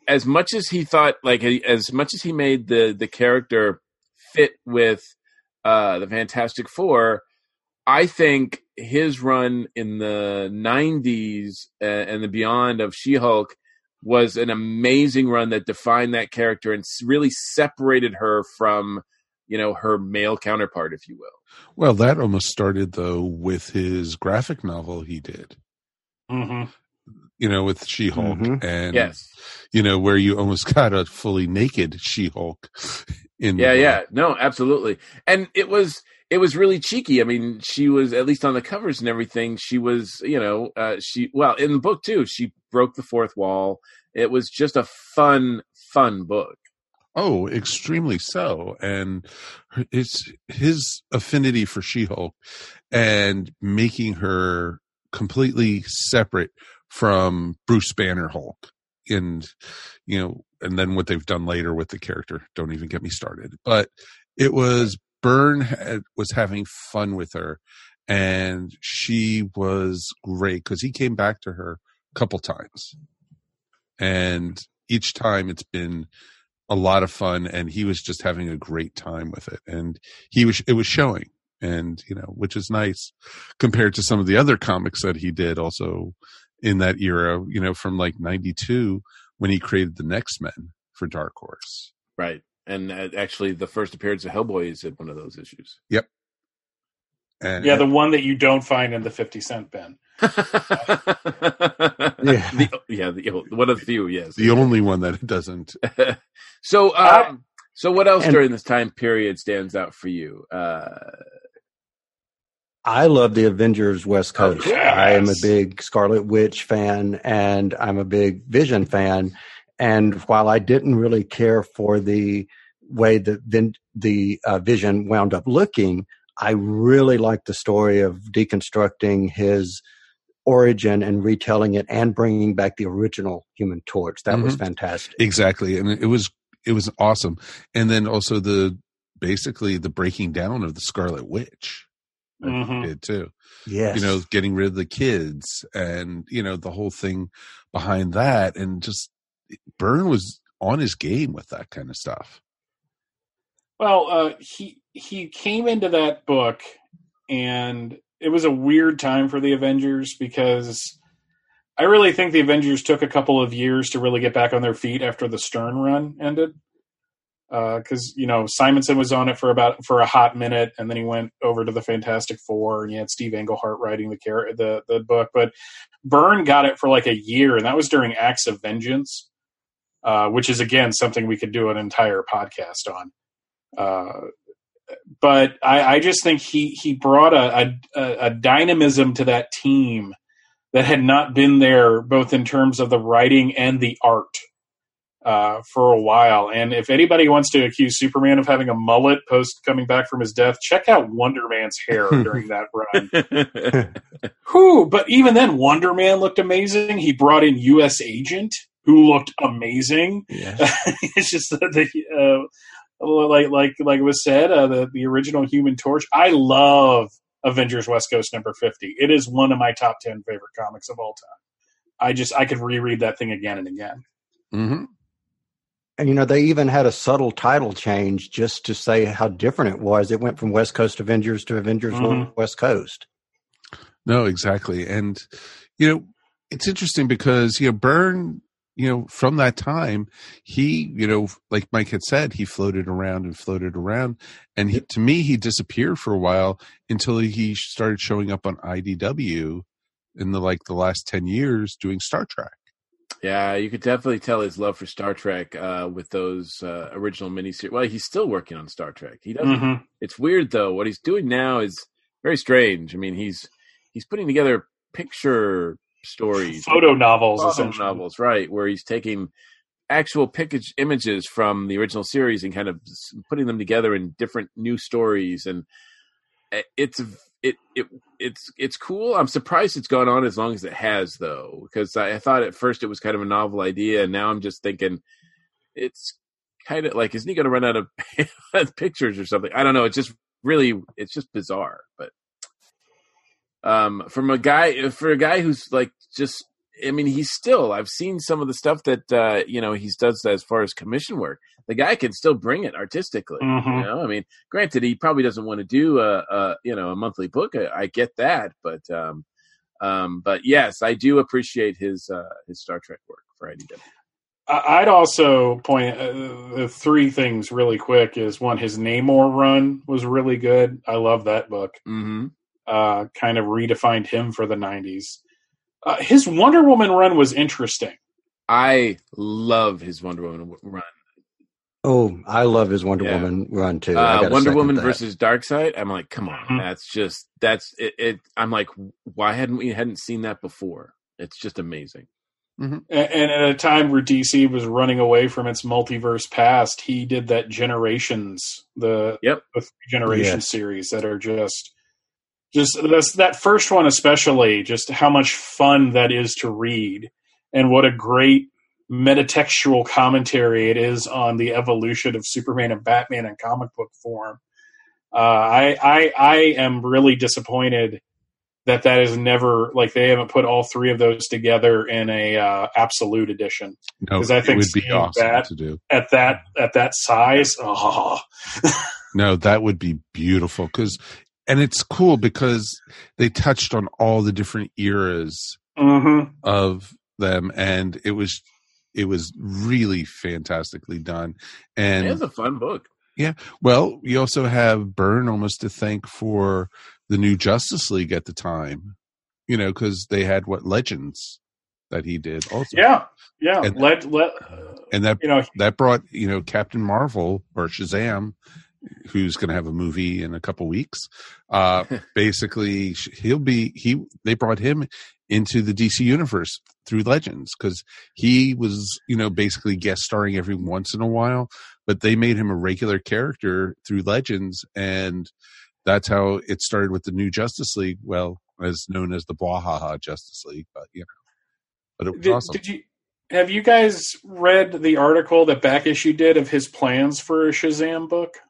as much as he thought, like as much as he made the the character fit with uh, the Fantastic Four, I think his run in the '90s uh, and the beyond of She-Hulk was an amazing run that defined that character and really separated her from you know her male counterpart if you will. Well that almost started though with his graphic novel he did. Mm-hmm. you know with she-hulk Mhm. and yes. you know where you almost got a fully naked she-hulk in the yeah book. yeah no absolutely. And it was it was really cheeky. I mean she was at least on the covers and everything she was you know uh she well in the book too she broke the fourth wall. It was just a fun fun book Oh, extremely so. And it's his affinity for She Hulk and making her completely separate from Bruce Banner Hulk. And, you know, and then what they've done later with the character. Don't even get me started. But it was Byrne had, was having fun with her and she was great because he came back to her a couple times. And each time it's been a lot of fun and he was just having a great time with it. And he was it was showing and you know which is nice compared to some of the other comics that he did also in that era you know from like 92 when he created the next men for dark horse. Right. And uh, actually the first appearance of hellboy is in one of those issues and Yeah, the one that you don't find in the 50 cent bin. yeah, Yeah. the, yeah, the, one of the few, yes. the only one that it doesn't so, um, so what else And- during this time period stands out for you? Uh, I love the Avengers West Coast. yes. I am a big Scarlet Witch fan and I'm a big Vision fan. And while I didn't really care for the way that then the uh, Vision wound up looking, I really liked the story of deconstructing his origin and retelling it and bringing back the original Human Torch. That was fantastic. exactly and it was it was awesome and then also the basically the breaking down of the scarlet witch that he Mhm. did too yeah you know getting rid of the kids and you know the whole thing behind that and just Byrne was on his game with that kind of stuff Well, uh, he he came into that book, and it was a weird time for the Avengers because I really think the Avengers took a couple of years to really get back on their feet after the Stern run ended. Because you know Simonson was on it for about for a hot minute, and then he went over to the Fantastic Four, and you had Steve Englehart writing the char- the the book. But Byrne got it for like a year, and that was during Acts of Vengeance, uh, which is again something we could do an entire podcast on. Uh, but I, I just think he he brought a, a a dynamism to that team that had not been there, both in terms of the writing and the art, uh, for a while. And if anybody wants to accuse Superman of having a mullet post coming back from his death, check out Wonder Man's hair during that run. Whew, but even then, Wonder Man looked amazing. He brought in U.S. Agent, who looked amazing. yeah it's just that the uh, like like like it was said, uh, the the original Human Torch. I love Avengers West Coast number fifty. It is one of my top ten favorite comics of all time. I just I could reread that thing again and again. hmm And you know, they even had a subtle title change just to say how different it was. It went from West Coast Avengers to Avengers Mhm. West Coast. No, exactly. And, you know, it's interesting because, you know, Byrne, you know, from that time, he, you know, like Mike had said, he floated around and floated around. And he, to me, he disappeared for a while until he started showing up on IDW in the like the last 10 years doing Star Trek. yeah, you could definitely tell his love for Star Trek uh, with those uh, original miniseries. Well, he's still working on Star Trek. He doesn't. Mhm. It's weird though. What he's doing now is very strange. I mean, he's he's putting together picture stories, photo novels, photo novels, right? Where he's taking actual pickage images from the original series and kind of putting them together in different new stories, and uh, it's it it it's it's cool. I'm surprised it's gone on as long as it has, though, because I, I thought at first it was kind of a novel idea, and now I'm just thinking it's kind of like, isn't he going to run out of pictures or something? I don't know. It's just really, it's just bizarre. But um, from a guy, for a guy who's like just, I mean, he's still. I've seen some of the stuff that uh, you know he's does as far as commission work. The guy can still bring it artistically. Mhm. You know, I mean, granted, he probably doesn't want to do a, a you know a monthly book. I, I get that, but um, um, but yes, I do appreciate his uh, his Star Trek work for IDW. I'd also point uh, the three things really quick is one, his Namor run was really good. I love that book. Mm-hmm. Uh, kind of redefined him for the '90s. Uh, his Wonder Woman run was interesting. I love his Wonder Woman run. Oh, I love his Wonder Yeah. Woman run too. Uh, Wonder Woman that. versus Darkseid. I'm like, come on, Mhm. that's just that's it, it. I'm like, why hadn't we hadn't seen that before? It's just amazing. A- And at a time where DC was running away from its multiverse past, he did that Generations, the Yep. the three Generation Yes. series that are just, just that's, that first one especially, just how much fun that is to read, and what a great metatextual commentary it is on the evolution of Superman and Batman in comic book form. Uh, I, I I am really disappointed that that is never like they haven't put all three of those together in a uh, absolute edition No, 'Cause I it think would be awesome that- to do. at that at that size. Oh, No, that would be beautiful because, and it's cool because they touched on all the different eras hmm of them, and it was it was really fantastically done. And it's a fun book. Yeah. Well, you also have Byrne almost to thank for the new Justice League at the time, you know, because they had what Legends that he did also, yeah, yeah. And- let let and that you know. that brought you know Captain Marvel or Shazam, who's going to have a movie in a couple weeks. Uh, basically, he'll be he. They brought him into the DC universe through Legends because he was you know basically guest starring every once in a while, but they made him a regular character through Legends, and that's how it started with the new Justice League. Well, as known as the Bwahaha Justice League, but you know, but it was Did, awesome. did you have you guys read the article that back issue did of his plans for a Shazam book?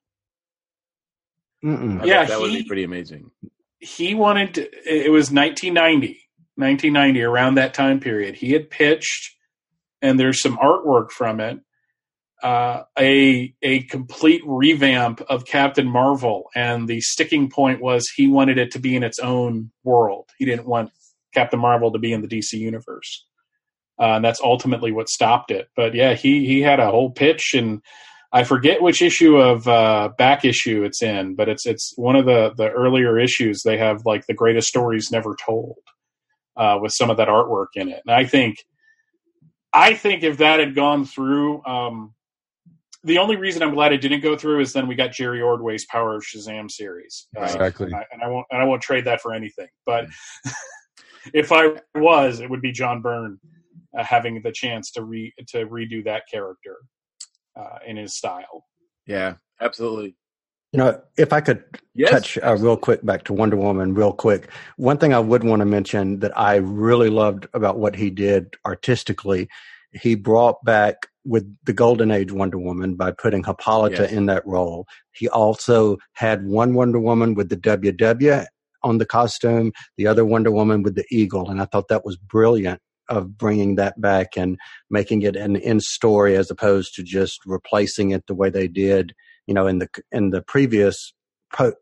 Mm-mm. Yeah, bet that would be pretty amazing. he wanted to, it was 1990 1990 around that time period he had pitched and there's some artwork from it uh, a a complete revamp of Captain Marvel and the sticking point was he wanted it to be in its own world he didn't want Captain Marvel to be in the DC universe uh, and that's ultimately what stopped it but yeah he he had a whole pitch and I forget which issue of uh, back issue it's in, but it's it's one of the the earlier issues. They have like the greatest stories never told uh, with some of that artwork in it. And I think, I think if that had gone through, um, the only reason I'm glad it didn't go through is then we got Jerry Ordway's Power of Shazam series, Uh, Exactly. and I, and I won't and I won't trade that for anything. But if I was, it would be John Byrne uh, having the chance to re to redo that character uh, in his style. Yeah, absolutely. You know, if I could Yes, touch uh, real quick back to Wonder Woman, real quick. One thing I would want to mention that I really loved about what he did artistically, he brought back with the Golden Age Wonder Woman by putting Hippolyta Yes. in that role. He also had one Wonder Woman with the WW on the costume, the other Wonder Woman with the eagle, and I thought that was brilliant of bringing that back and making it an in story as opposed to just replacing it the way they did you know, in the in the previous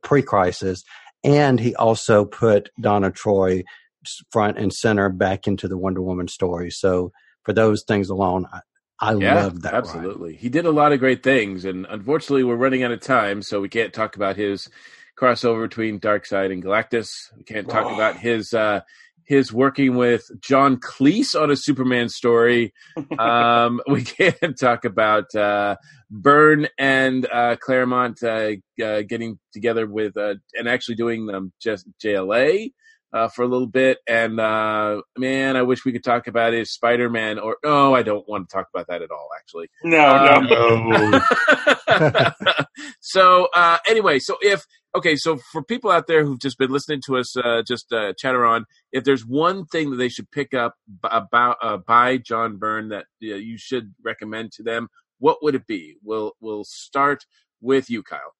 pre-crisis, and he also put Donna Troy front and center back into the Wonder Woman story. So for those things alone, I, I yeah, love that. ride. absolutely. He did a lot of great things, and unfortunately, we're running out of time, so we can't talk about his crossover between Darkseid and Galactus. We can't talk Oh. about his uh, his working with John Cleese on a Superman story. um, we can't talk about uh, Byrne and uh, Claremont uh, uh, getting together with uh, and actually doing um, just JLA. Uh, for a little bit. And uh, man, I wish we could talk about his Spider Man. Or no, I don't want to talk about that at all. Actually, No, Um, no. so uh, anyway, so if okay, so for people out there who've just been listening to us uh, just uh, chatter on, if there's one thing that they should pick up b- about uh, by John Byrne that uh, you should recommend to them, what would it be? We'll we'll start with you, Kyle.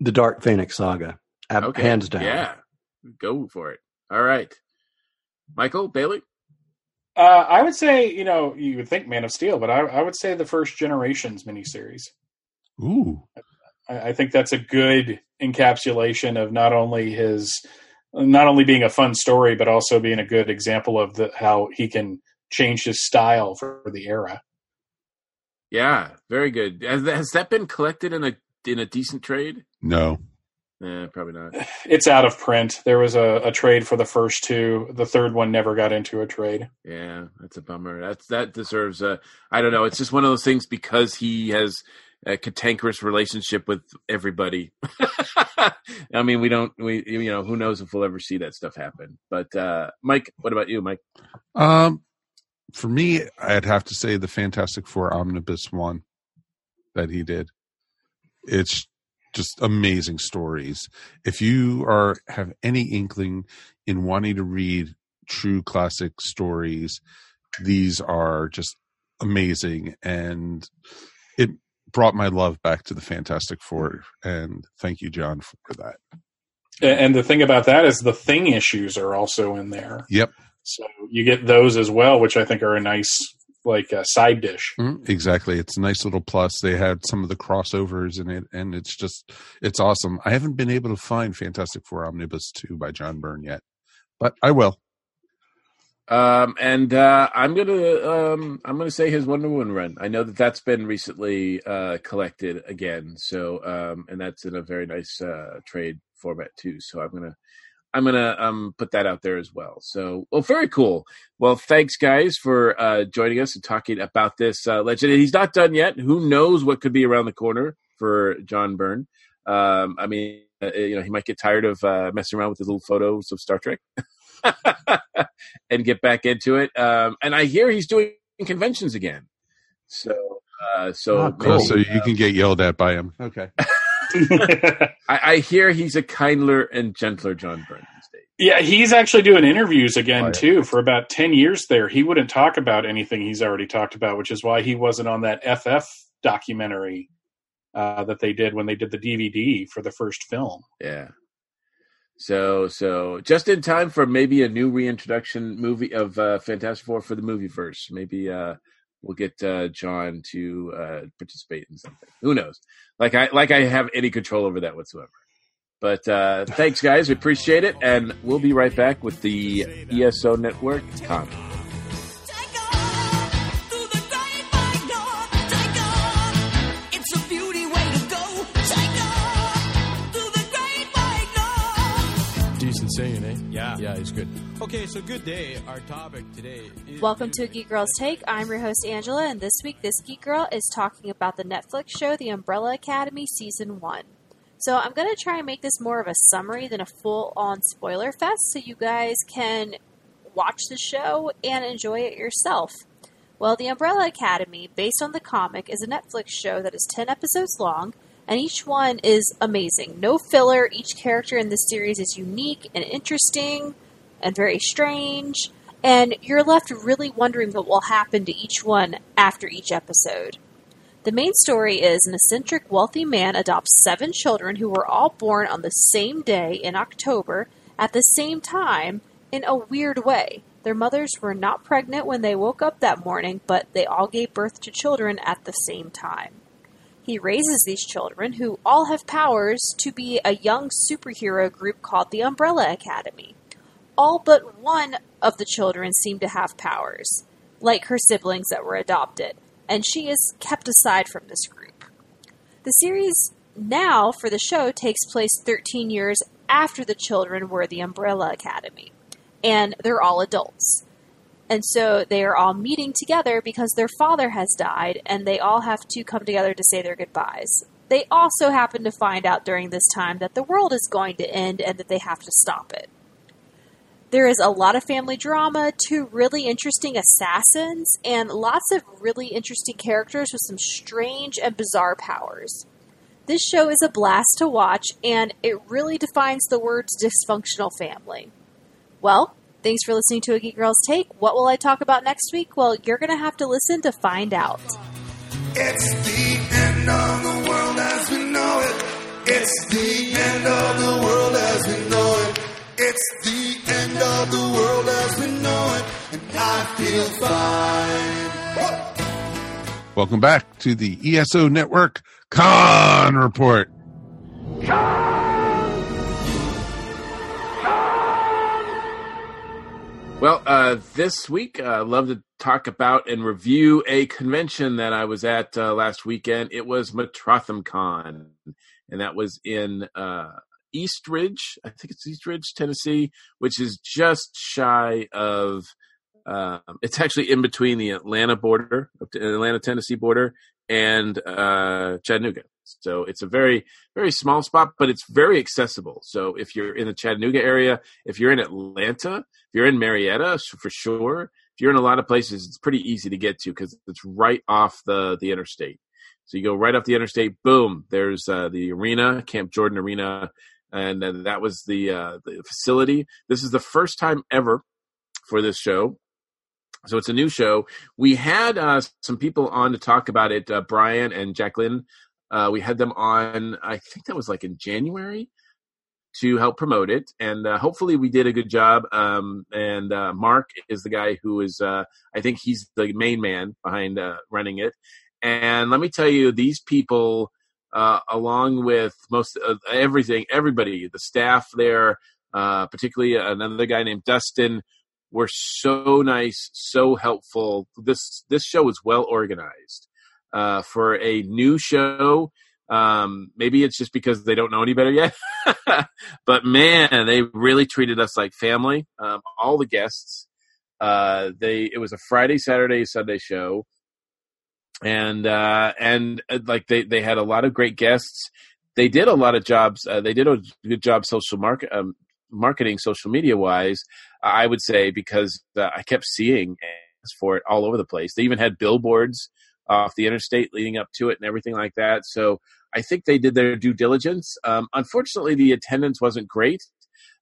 The Dark Phoenix Saga, Okay, hands down. Yeah, go for it. All right, Michael Bailey. Uh, I would say, you know, you would think Man of Steel, but I, I would say the first Generations miniseries. Ooh, I, I think that's a good encapsulation of not only his, not only being a fun story, but also being a good example of the, how he can change his style for the era. Yeah, very good. Has, has that been collected in a in a decent trade? no. Eh, probably not. It's out of print. There was a, a trade for the first two. The third one never got into a trade. Yeah, that's a bummer. That's that deserves a. I don't know. It's just one of those things because he has a cantankerous relationship with everybody. I mean, we don't. We you know who knows if we'll ever see that stuff happen. But uh Mike, what about you, Mike? Um, for me, I'd have to say the Fantastic Four omnibus one that he did. It's just amazing stories. If you are have any inkling in wanting to read true classic stories, these are just amazing, and it brought my love back to the Fantastic Four. And thank you, John, for that. And the thing about that is the thing issues are also in there. Yep. So you get those as well, which I think are a nice like a side dish. Mm, exactly. It's a nice little plus. They had some of the crossovers in it, and it's just it's awesome. I haven't been able to find Fantastic Four Omnibus 2 by John Byrne yet, but I will. Um, and uh, I'm gonna um, I'm gonna say his Wonder Woman run. I know that that's been recently uh, collected again. So um, and that's in a very nice uh, trade format too. So I'm gonna I'm gonna um, put that out there as well. So well, very cool. Well, thanks guys for uh, joining us and talking about this uh, legend. And he's not done yet. Who knows what could be around the corner for John Byrne? Um, I mean, uh, you know, he might get tired of uh, messing around with his little photos of Star Trek. and get back into it. Um, and I hear he's doing conventions again. So, uh, so, Oh, cool. so you can get yelled at by him. Okay. I, I hear he's a kindler and gentler John days. yeah, he's actually doing interviews again Oh, yeah. too. For about ten years there, he wouldn't talk about anything he's already talked about, which is why he wasn't on that FF documentary uh, that they did when they did the DVD for the first film. Yeah. So, so just in time for maybe a new reintroduction movie of uh, Fantastic Four for the movie verse. Maybe uh, we'll get uh, John to uh, participate in something. Who knows? Like I, like I have any control over that whatsoever. But uh, thanks, guys. We appreciate it, and we'll be right back with the ESO Network comment. Wide north. Decent singing, eh? Yeah. Yeah, he's good. Okay, so good day. Our topic today is. Welcome to Geek Girls Take. I'm your host Angela, and this week this Geek Girl is talking about the Netflix show The Umbrella Academy Season 1. So I'm going to try and make this more of a summary than a full on spoiler fest so you guys can watch the show and enjoy it yourself. Well, The Umbrella Academy, based on the comic, is a Netflix show that is 10 episodes long, and each one is amazing. No filler, each character in this series is unique and interesting and very strange, and you're left really wondering what will happen to each one after each episode. The main story is an eccentric wealthy man adopts seven children who were all born on the same day in October at the same time in a weird way. Their mothers were not pregnant when they woke up that morning, but they all gave birth to children at the same time. He raises these children, who all have powers, to be a young superhero group called the Umbrella Academy. All but one of the children seem to have powers, like her siblings that were adopted, and she is kept aside from this group. The series now for the show takes place 13 years after the children were the Umbrella Academy, and they're all adults. And so they are all meeting together because their father has died and they all have to come together to say their goodbyes. they also happen to find out during this time that the world is going to end and that they have to stop it. There is a lot of family drama, two really interesting assassins, and lots of really interesting characters with some strange and bizarre powers. This show is a blast to watch, and it really defines the words dysfunctional family. Well, thanks for listening to A Geek Girl's Take. What will I talk about next week? Well, you're going to have to listen to find out. It's the end of the world as we know it. It's the end of the world as we know it. It's the end of the world as we know it. And I feel fine. Welcome back to the ESO Network Con Report. Well, uh, this week, uh, I'd love to talk about and review a convention that I was at uh, last weekend. It was Metrotham Con, and that was in uh, Eastridge. I think it's Eastridge, Tennessee, which is just shy of. Um, it's actually in between the Atlanta border, Atlanta Tennessee border, and uh, Chattanooga. So it's a very, very small spot, but it's very accessible. So if you're in the Chattanooga area, if you're in Atlanta, if you're in Marietta, for sure. If you're in a lot of places, it's pretty easy to get to because it's right off the the interstate. So you go right off the interstate, boom. There's uh, the arena, Camp Jordan Arena, and uh, that was the uh, the facility. This is the first time ever for this show. So it's a new show. We had uh, some people on to talk about it. Uh, Brian and Jacqueline. Uh, we had them on. I think that was like in January to help promote it, and uh, hopefully we did a good job. Um, and uh, Mark is the guy who is. Uh, I think he's the main man behind uh, running it. And let me tell you, these people, uh, along with most everything, everybody, the staff there, particularly another guy named Dustin, were so nice, so helpful. This this show is well organized uh, for a new show. Um, maybe it's just because they don't know any better yet, but man, they really treated us like family. Um, all the guests. Uh, they it was a Friday, Saturday, Sunday show, and uh, and uh, like they they had a lot of great guests. They did a lot of jobs. Uh, they did a good job social market um, marketing, social media wise. I would say because uh, I kept seeing for it all over the place. They even had billboards off the interstate leading up to it and everything like that. So I think they did their due diligence. Um, unfortunately, the attendance wasn't great,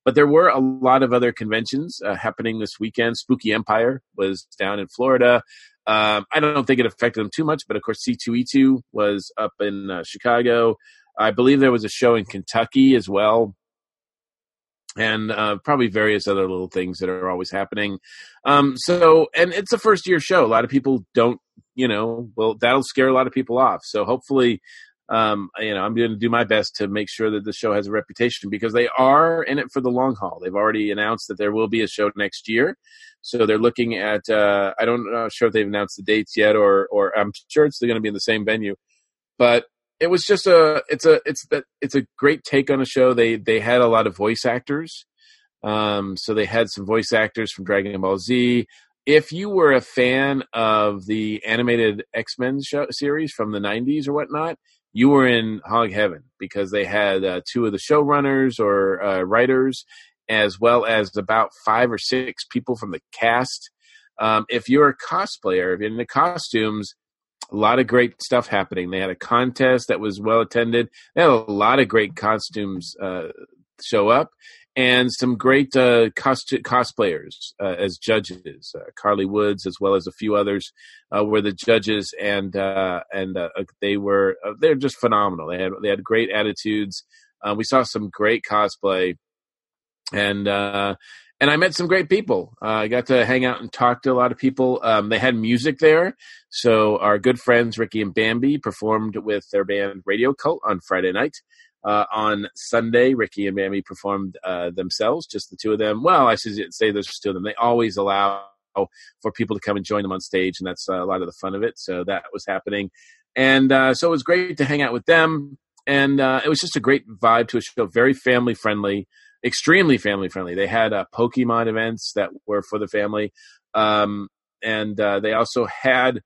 but there were a lot of other conventions uh, happening this weekend. Spooky Empire was down in Florida. Um, I don't think it affected them too much, but of course, C2E2 was up in uh, Chicago. I believe there was a show in Kentucky as well and uh, probably various other little things that are always happening. Um, so, and it's a first year show. A lot of people don't, you know, well, that'll scare a lot of people off. So hopefully, um, you know, I'm going to do my best to make sure that the show has a reputation because they are in it for the long haul. They've already announced that there will be a show next year. So they're looking at, uh, I don't know sure if they've announced the dates yet or, or I'm sure it's going to be in the same venue, but it was just a it's a it's that it's a great take on a show they they had a lot of voice actors um so they had some voice actors from dragon ball z if you were a fan of the animated x-men show, series from the 90s or whatnot you were in hog heaven because they had uh, two of the showrunners or uh, writers as well as about five or six people from the cast um, if you're a cosplayer if you're costumes a lot of great stuff happening. They had a contest that was well attended. They had a lot of great costumes uh, show up, and some great uh, cost- cosplayers uh, as judges. Uh, Carly Woods, as well as a few others, uh, were the judges, and uh, and uh, they were they're just phenomenal. They had they had great attitudes. We saw some great cosplay, and and I met some great people. I got to hang out and talk to a lot of people. Um, they had music there, so our good friends Ricky and Bambi performed with their band Radio Cult on Friday night. Uh, on Sunday, Ricky and Bambi performed uh, themselves, just the two of them. Well, I should say there's just two of them. They always allow for people to come and join them on stage, and that's uh, a lot of the fun of it. So that was happening, and uh, so it was great to hang out with them. And uh, it was just a great vibe to a show, very family friendly, extremely family friendly. They had uh, Pokemon events that were for the family, um, and uh, they also had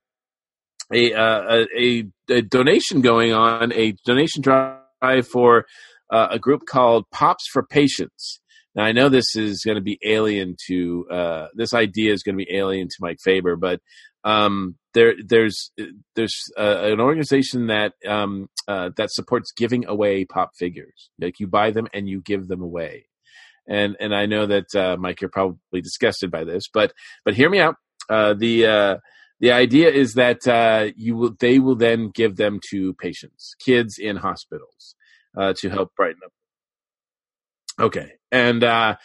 a, uh, a a donation going on, a donation drive for uh, a group called Pops for Patients. Now I know this is going to be alien to uh, this idea is going to be alien to Mike Faber, but um, there there's there's uh, an organization that um, uh, that supports giving away pop figures. Like you buy them and you give them away. And and I know that uh, Mike, you're probably disgusted by this, but but hear me out. Uh, the uh, the idea is that uh, you will they will then give them to patients, kids in hospitals, uh, to help brighten up. Okay, and uh,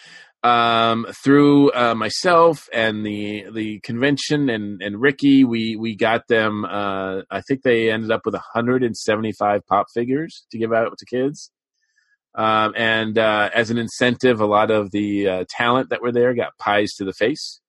um, through uh, myself and the the convention and and Ricky, we we got them. Uh, I think they ended up with 175 pop figures to give out to kids. Um, and uh, as an incentive, a lot of the talent that were there got pies to the face.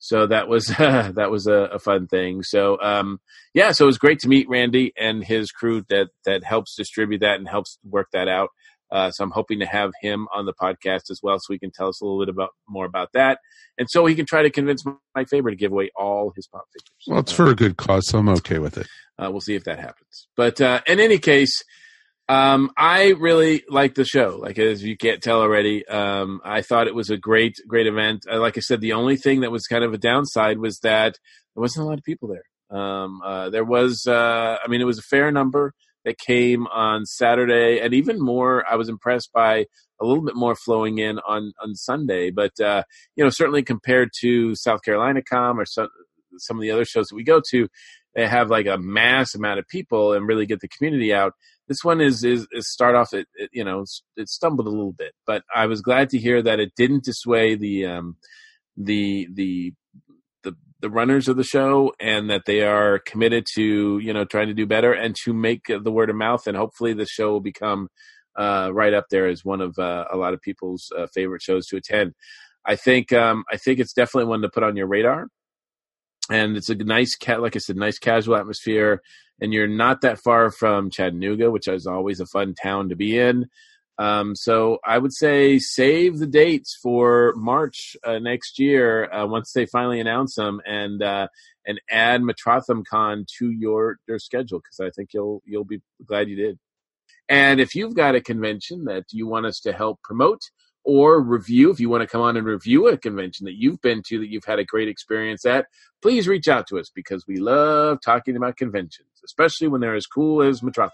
So that was that was a, a fun thing. So um, yeah, so it was great to meet Randy and his crew that that helps distribute that and helps work that out. Uh, so I'm hoping to have him on the podcast as well, so he can tell us a little bit about more about that, and so he can try to convince Mike Faber to give away all his pop figures. Well, it's for a good cause, so I'm okay with it. Uh, we'll see if that happens. But uh, in any case, um, I really like the show. Like as you can't tell already, um, I thought it was a great, great event. Uh, like I said, the only thing that was kind of a downside was that there wasn't a lot of people there. Um, uh, there was, uh, I mean, it was a fair number that came on Saturday, and even more. I was impressed by a little bit more flowing in on on Sunday. But uh, you know, certainly compared to South Carolina Com or so, some of the other shows that we go to, they have like a mass amount of people and really get the community out. This one is is, is start off it, it you know it stumbled a little bit, but I was glad to hear that it didn't dissuade the um, the the the the runners of the show and that they are committed to you know trying to do better and to make the word of mouth and hopefully the show will become uh, right up there as one of uh, a lot of people's uh, favorite shows to attend. I think um, I think it's definitely one to put on your radar and it's a nice cat like i said nice casual atmosphere and you're not that far from chattanooga which is always a fun town to be in. Um, so i would say save the dates for march uh, next year uh, once they finally announce them and uh, and add metrotham con to your your schedule because i think you'll you'll be glad you did. And if you've got a convention that you want us to help promote or review, if you want to come on and review a convention that you've been to that you've had a great experience at, please reach out to us because we love talking about conventions, especially when they're as cool as MetrothamCon.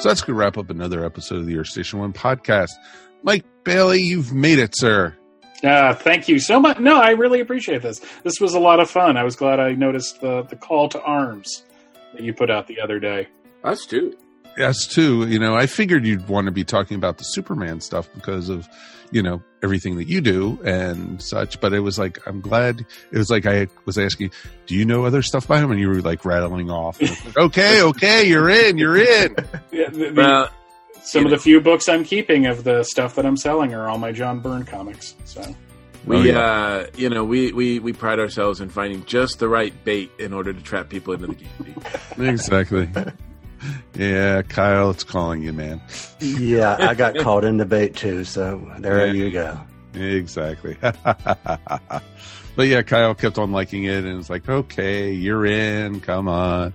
So that's going to wrap up another episode of the Earth Station One podcast. Mike Bailey, you've made it, sir. Uh, thank you so much. No, I really appreciate this. This was a lot of fun. I was glad I noticed the, the call to arms that you put out the other day. Us too. Us too. You know, I figured you'd want to be talking about the Superman stuff because of, you know, everything that you do and such. But it was like, I'm glad. It was like I was asking, do you know other stuff by him? And you were like rattling off. Like, okay, okay, you're in, you're in. Yeah, the, the, Well, some of the few books I'm keeping of the stuff that I'm selling are all my John Byrne comics. So We, Oh, yeah. uh, you know, we, we, we pride ourselves in finding just the right bait in order to trap people into the game. exactly. Yeah, Kyle, it's calling you, man. Yeah, I got caught in the bait too, so there Yeah. you go. Exactly. but yeah, Kyle kept on liking it and it's like, okay, you're in. Come on.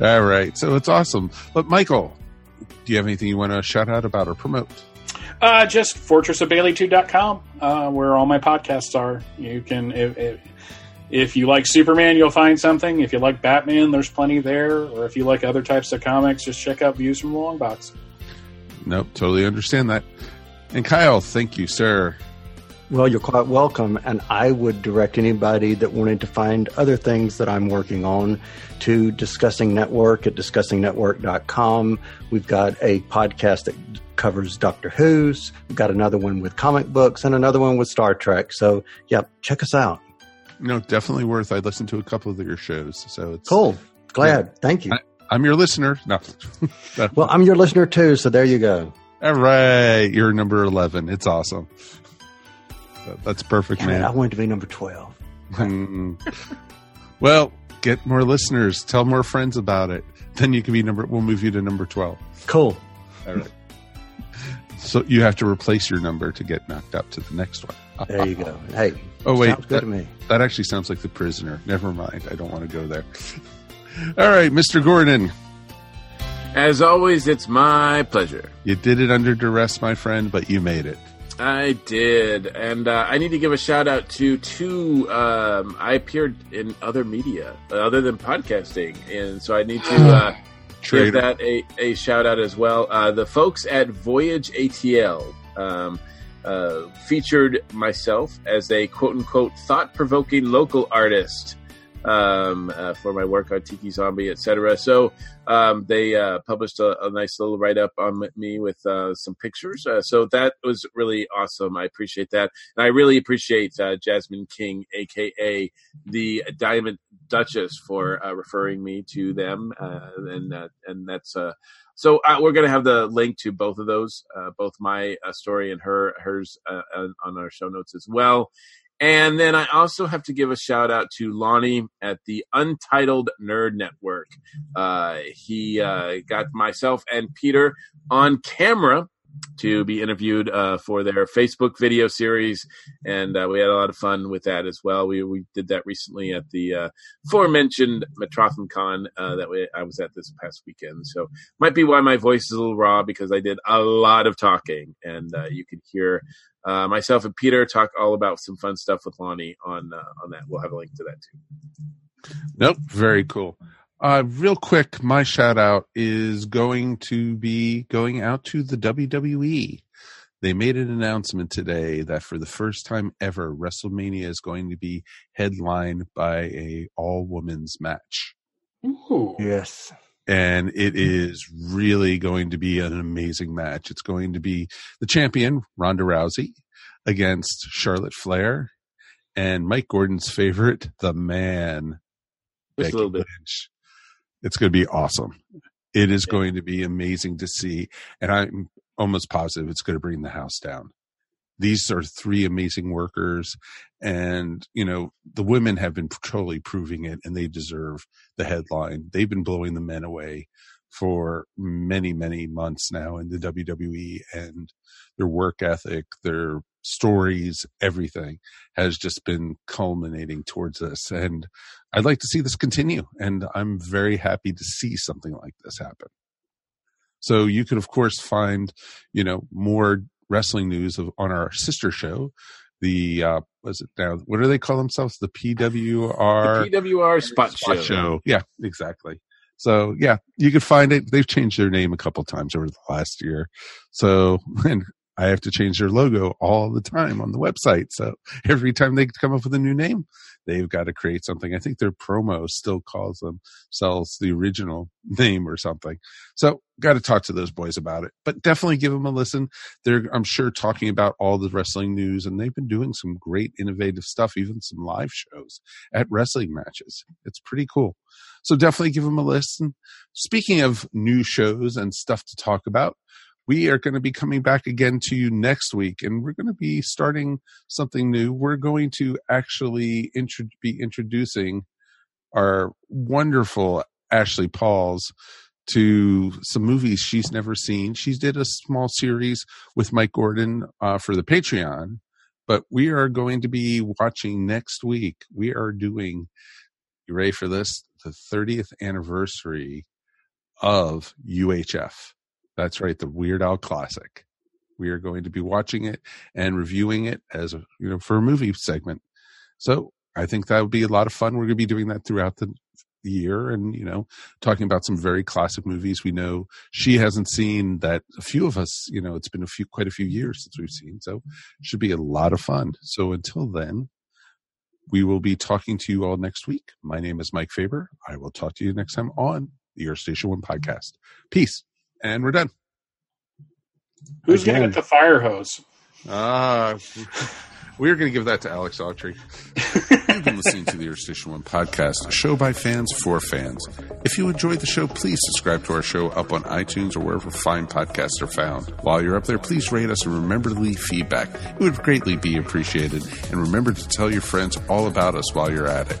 All right. So it's awesome. But Michael, do you have anything you want to shout out about or promote? Uh, just fortressofbaileytude.com, uh, where all my podcasts are. You can, if, if, if you like Superman, you'll find something. If you like Batman, there's plenty there. Or if you like other types of comics, just check out Views from the Long Box. Nope. Totally understand that. And Kyle, thank you, sir. Well, you're quite welcome. And I would direct anybody that wanted to find other things that I'm working on to Discussing Network at discussingnetwork.com. We've got a podcast that covers Doctor Who's. We've got another one with comic books and another one with Star Trek. So, yeah, check us out. No, definitely worth. I listened to a couple of your shows. So it's Cool. Glad. Thank you. I'm your listener. No. Well, I'm your listener too. So there you go. All right. You're number 11. It's awesome. That- That's perfect, Damn it, man. I wanted to be number 12. Hmm. well, get more listeners. Tell more friends about it. Then you can be number. We'll move you to number twelve. Cool. All right. So you have to replace your number to get knocked up to the next one. There you go. Hey, Oh wait, sounds good that, to me. that actually sounds like the prisoner. Never mind. I don't want to go there. All right, Mr. Gordon, As always, it's my pleasure. you did it under duress, my friend, but you made it. I did, and uh, I need to give a shout out to two. Um, I appeared in other media other than podcasting, and so I need to uh, give that a, a shout out as well. Uh, the folks at Voyage ATL um, uh, featured myself as a quote unquote thought provoking local artist um, uh, for my work on Tiki Zombie, etc. So um, they uh, published a, a nice little write up on me with uh, some pictures. Uh, so that was really awesome. I appreciate that, and I really appreciate uh, Jasmine King, aka the Diamond Duchess, for uh, referring me to them, and and that's. So we're going to have the link to both of those, both my story and her hers on our show notes as well. And then I also have to give a shout out to Lonnie at the Untitled Nerd Network. Uh, he uh, got myself and Peter on camera to be interviewed uh, for their Facebook video series, and uh, we had a lot of fun with that as well. We we did that recently at the uh, aforementioned Metrotham Con uh, that we, I was at this past weekend. So might be why my voice is a little raw because I did a lot of talking, and uh, you could hear uh, myself and Peter talk all about some fun stuff with Lonnie on on that. We'll have a link to that too. Nope. Very cool. Uh, real quick, my shout out is going to be going out to the WWE. They made an announcement today that for the first time ever, WrestleMania is going to be headlined by a all women's match. Ooh. Yes. And it is really going to be an amazing match. It's going to be the champion, Ronda Rousey, against Charlotte Flair and Mike Gordon's favorite, the man, Just a little bit. Lynch. It's going to be awesome. It is going to be amazing to see, and I'm almost positive it's going to bring the house down. These are three amazing workers, and you know the women have been totally proving it, and they deserve the headline. They've been blowing the men away for many, many months now in the WWE, and their work ethic, their stories, everything has just been culminating towards this. And I'd like to see this continue. And I'm very happy to see something like this happen. So you can, of course, find, you know, more wrestling news of, on our sister show. The, uh, was it now? What do they call themselves? The PWR The PWR Spot, Spot Show. show. Yeah, exactly. So yeah, you can find it. They've changed their name a couple times over the last year. So and I have to change their logo all the time on the website. So every time they come up with a new name, they've got to create something. I think their promo still calls them sells the original name or something. So got to talk to those boys about it, but definitely give them a listen. They're, I'm sure, talking about all the wrestling news and they've been doing some great innovative stuff, even some live shows at wrestling matches. It's pretty cool. So definitely give them a listen. Speaking of new shows and stuff to talk about, we are going to be coming back again to you next week and we're going to be starting something new. We're going to actually intro- be introducing our wonderful Ashley Pauls to some movies she's never seen. She did a small series with Mike Gordon uh, for the Patreon, but we are going to be watching next week. We are doing, you ready for this? The 30th anniversary of UHF. That's right, the Weird Al Classic. We are going to be watching it and reviewing it as a you know for a movie segment. So I think that would be a lot of fun. We're going to be doing that throughout the year and you know talking about some very classic movies we know she hasn't seen that a few of us you know it's been a few quite a few years since we've seen so should be a lot of fun so until then we will be talking to you all next week my name is mike faber i will talk to you next time on the Earth Station One podcast. Peace, and we're done. Who's going to get the fire hose? Ah, we're going to give that to Alex Autry. You've been listening to the Earth Station One podcast, a show by fans for fans. If you enjoyed the show, please subscribe to our show up on iTunes or wherever fine podcasts are found. While you're up there, please rate us and remember to leave feedback. It would greatly be appreciated. And remember to tell your friends all about us while you're at it.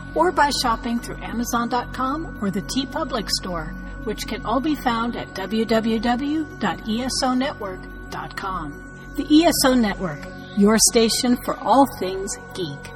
or by shopping through Amazon.com or the TeePublic store, which can all be found at www.esonetwork.com. The ESO Network, your station for all things geek.